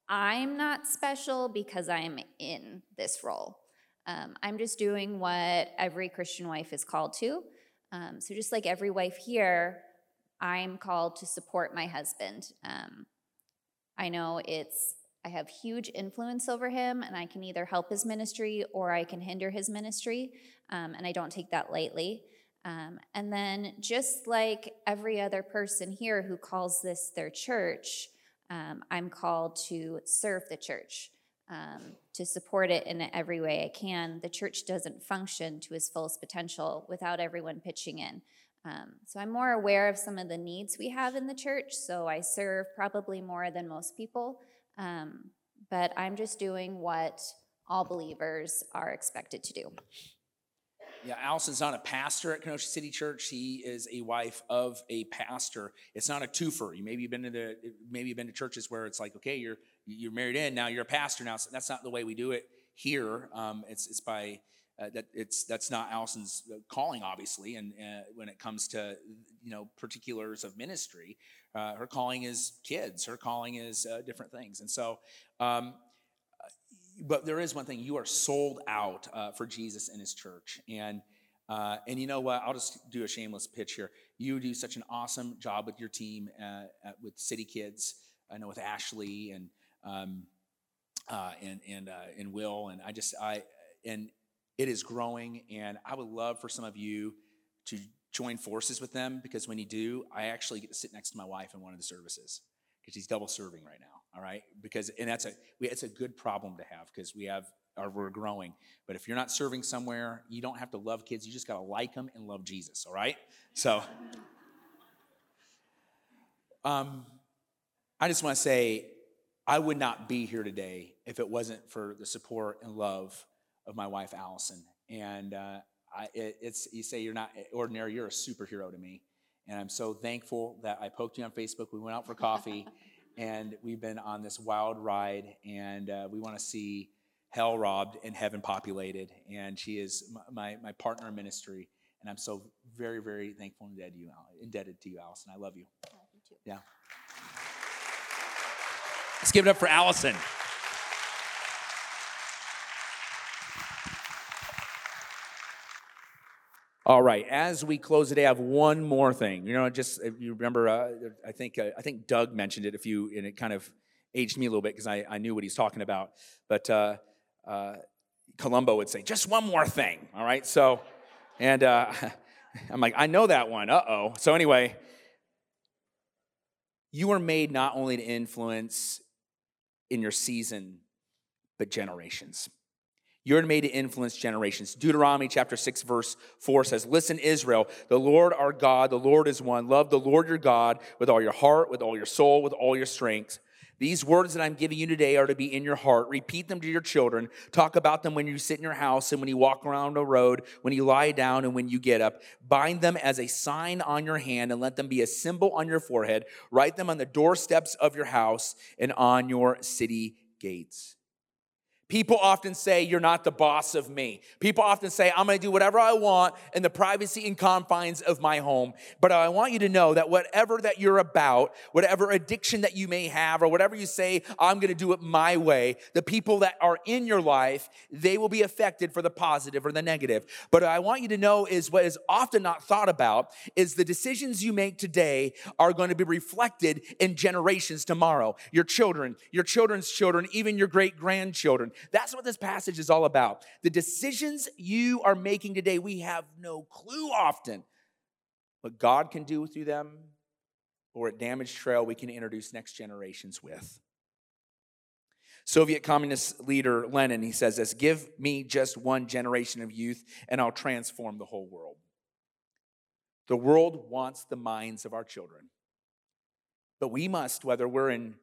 I'm not special because I'm in this role. Um, I'm just doing what every Christian wife is called to. Um, so, just like every wife here, I'm called to support my husband. Um, I know it's I have huge influence over him, and I can either help his ministry or I can hinder his ministry, um, and I don't take that lightly. Um, and then, just like every other person here who calls this their church, um, I'm called to serve the church, um, to support it in every way I can. The church doesn't function to its fullest potential without everyone pitching in. Um, so I'm more aware of some of the needs we have in the church, so I serve probably more than most people. Um, but I'm just doing what all believers are expected to do. Yeah, Allison's not a pastor at Kenosha City Church. He is a wife of a pastor. It's not a twofer. You maybe been to the maybe you've been to churches where it's like, okay, you're you're married in now, you're a pastor now. So that's not the way we do it here. Um, it's it's by uh, that it's that's not Allison's calling, obviously, and uh, when it comes to you know particulars of ministry, uh, her calling is kids. Her calling is uh, different things. And so, um, but there is one thing: you are sold out uh, for Jesus and His church. And uh, and you know what? I'll just do a shameless pitch here. You do such an awesome job with your team uh, at, with City Kids. I know with Ashley and um, uh, and and and Will. And I just I and it is growing. And I would love for some of you to join forces with them because when you do, I actually get to sit next to my wife in one of the services because she's double serving right now. All right, because and that's a we, it's a good problem to have because we have or we're growing. But if you're not serving somewhere, you don't have to love kids. You just got to like them and love Jesus. All right, so. Um, I just want to say, I would not be here today if it wasn't for the support and love of my wife Allison. And uh, I, it, it's you say you're not ordinary, you're a superhero to me. And I'm so thankful that I poked you on Facebook. We went out for coffee, and we've been on this wild ride. And uh, we want to see hell robbed and heaven populated. And she is my, my partner in ministry. And I'm so very, very thankful and indebted to you, indebted to you Allison. I love you. Love you too. Yeah. Let's give it up for Allison. All right, as we close today, I have one more thing. You know, just if you remember, uh, I think uh, I think Doug mentioned it a few, and it kind of aged me a little bit because I, I knew what he's talking about. But uh, uh Columbo would say, just one more thing, all right? So, and uh, I'm like, I know that one, uh oh. So, anyway, you are made not only to influence in your season, but generations. You're made to influence generations. Deuteronomy chapter 6, verse 4 says, Listen, Israel, the Lord our God, the Lord is one. Love the Lord your God with all your heart, with all your soul, with all your strength. These words that I'm giving you today are to be in your heart. Repeat them to your children. Talk about them when you sit in your house and when you walk around the road, when you lie down and when you get up. Bind them as a sign on your hand and let them be a symbol on your forehead. Write them on the doorsteps of your house and on your city gates. People often say, You're not the boss of me. People often say, I'm to do whatever I want in the privacy and confines of my home. But I want you to know that whatever that you're about, whatever addiction that you may have, or whatever you say, I'm to do it my way, the people that are in your life, they will be affected for the positive or the negative. But I want you to know is what is often not thought about is the decisions you make today are to be reflected in generations tomorrow. Your children, your children's children, even your great grandchildren. That's what this passage is all about. The decisions you are making today, we have no clue often what God can do through them or at Damage Trail we can introduce next generations with. Soviet communist leader Lenin, he says this Give me just one generation of youth and I'll transform the whole world. The world wants the minds of our children. But we must, whether we're in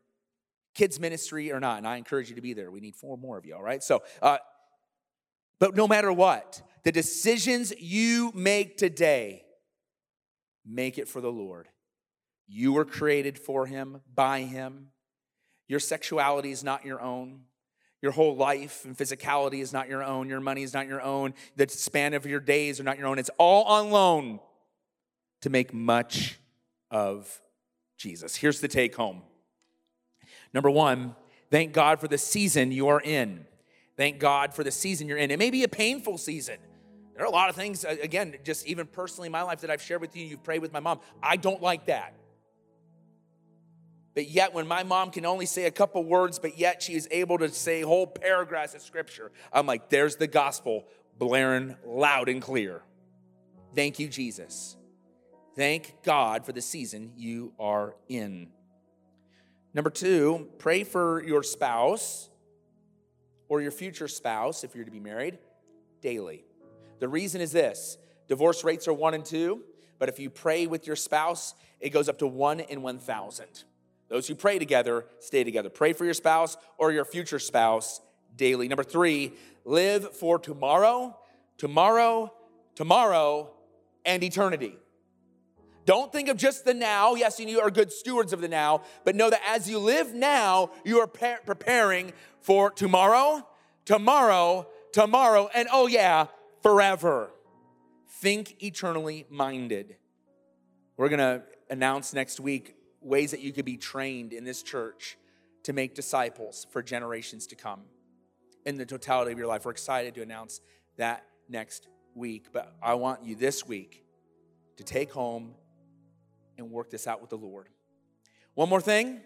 kids ministry or not, and I encourage you to be there. We need four more of you, all right? So, uh, but no matter what, the decisions you make today, make it for the Lord. You were created for Him, by Him. Your sexuality is not your own. Your whole life and physicality is not your own. Your money is not your own. The span of your days are not your own. It's all on loan to make much of Jesus. Here's the take home Number one, thank God for the season you are in. Thank God for the season you're in. It may be a painful season. There are a lot of things, uh, again, just even personally in my life that I've shared with you. You've prayed with my mom. I don't like that. But yet, when my mom can only say a couple words, but yet she is able to say whole paragraphs of scripture, I'm like, there's the gospel blaring loud and clear. Thank you, Jesus. Thank God for the season you are in. Number two, pray for your spouse or your future spouse, if you're to be married, daily. The reason is this divorce rates are one and two, but if you pray with your spouse, it goes up to one in 1,000. Those who pray together stay together. Pray for your spouse or your future spouse daily. Number three, live for tomorrow, tomorrow, tomorrow, and eternity. Don't think of just the now. Yes, you are good stewards of the now, but know that as you live now, you are preparing for tomorrow, tomorrow, tomorrow, and oh yeah, forever. Think eternally minded. We're going to announce next week ways that you could be trained in this church to make disciples for generations to come in the totality of your life. We're excited to announce that next week, but I want you this week to take home and work this out with the Lord. One more thing.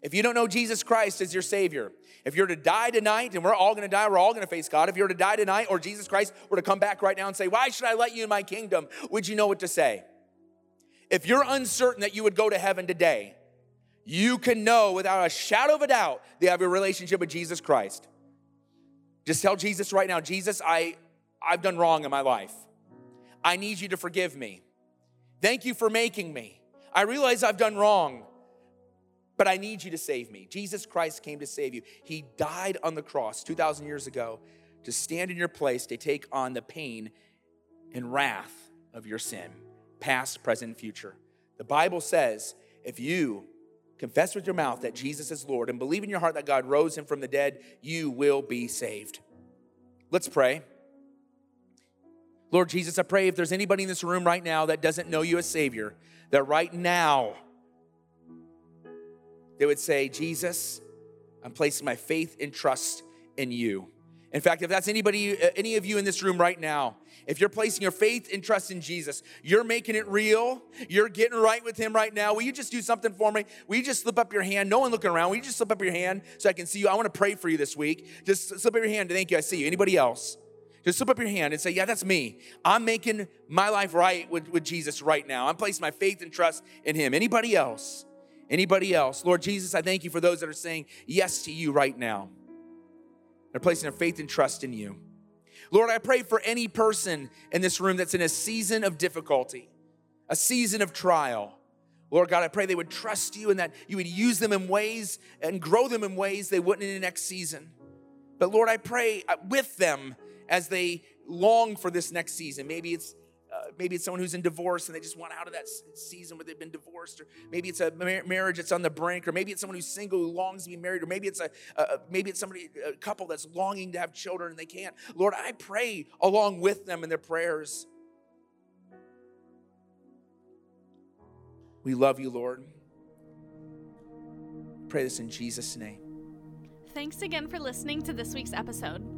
If you don't know Jesus Christ as your Savior, if you're to die tonight, and we're all gonna die, we're all gonna face God. If you're to die tonight, or Jesus Christ were to come back right now and say, Why should I let you in my kingdom? Would you know what to say? If you're uncertain that you would go to heaven today, you can know without a shadow of a doubt that you have a relationship with Jesus Christ. Just tell Jesus right now, Jesus, I, I've done wrong in my life. I need you to forgive me. Thank you for making me. I realize I've done wrong, but I need you to save me. Jesus Christ came to save you. He died on the cross 2,000 years ago to stand in your place to take on the pain and wrath of your sin, past, present, future. The Bible says if you confess with your mouth that Jesus is Lord and believe in your heart that God rose him from the dead, you will be saved. Let's pray. Lord Jesus, I pray if there's anybody in this room right now that doesn't know you as Savior, that right now they would say, Jesus, I'm placing my faith and trust in you. In fact, if that's anybody, uh, any of you in this room right now, if you're placing your faith and trust in Jesus, you're making it real, you're getting right with Him right now, will you just do something for me? Will you just slip up your hand? No one looking around. Will you just slip up your hand so I can see you? I want to pray for you this week. Just slip up your hand. Thank you. I see you. Anybody else? Just slip up your hand and say, Yeah, that's me. I'm making my life right with, with Jesus right now. I'm placing my faith and trust in Him. Anybody else? Anybody else? Lord Jesus, I thank you for those that are saying yes to you right now. They're placing their faith and trust in you. Lord, I pray for any person in this room that's in a season of difficulty, a season of trial. Lord God, I pray they would trust you and that you would use them in ways and grow them in ways they wouldn't in the next season. But Lord, I pray uh, with them as they long for this next season. Maybe it's uh, maybe it's someone who's in divorce and they just want out of that season where they've been divorced, or maybe it's a mar- marriage that's on the brink, or maybe it's someone who's single who longs to be married, or maybe it's a maybe it's somebody a couple that's longing to have children and they can't. Lord, I pray along with them in their prayers. We love you, Lord. Pray this in Jesus' name. Thanks again for listening to this week's episode.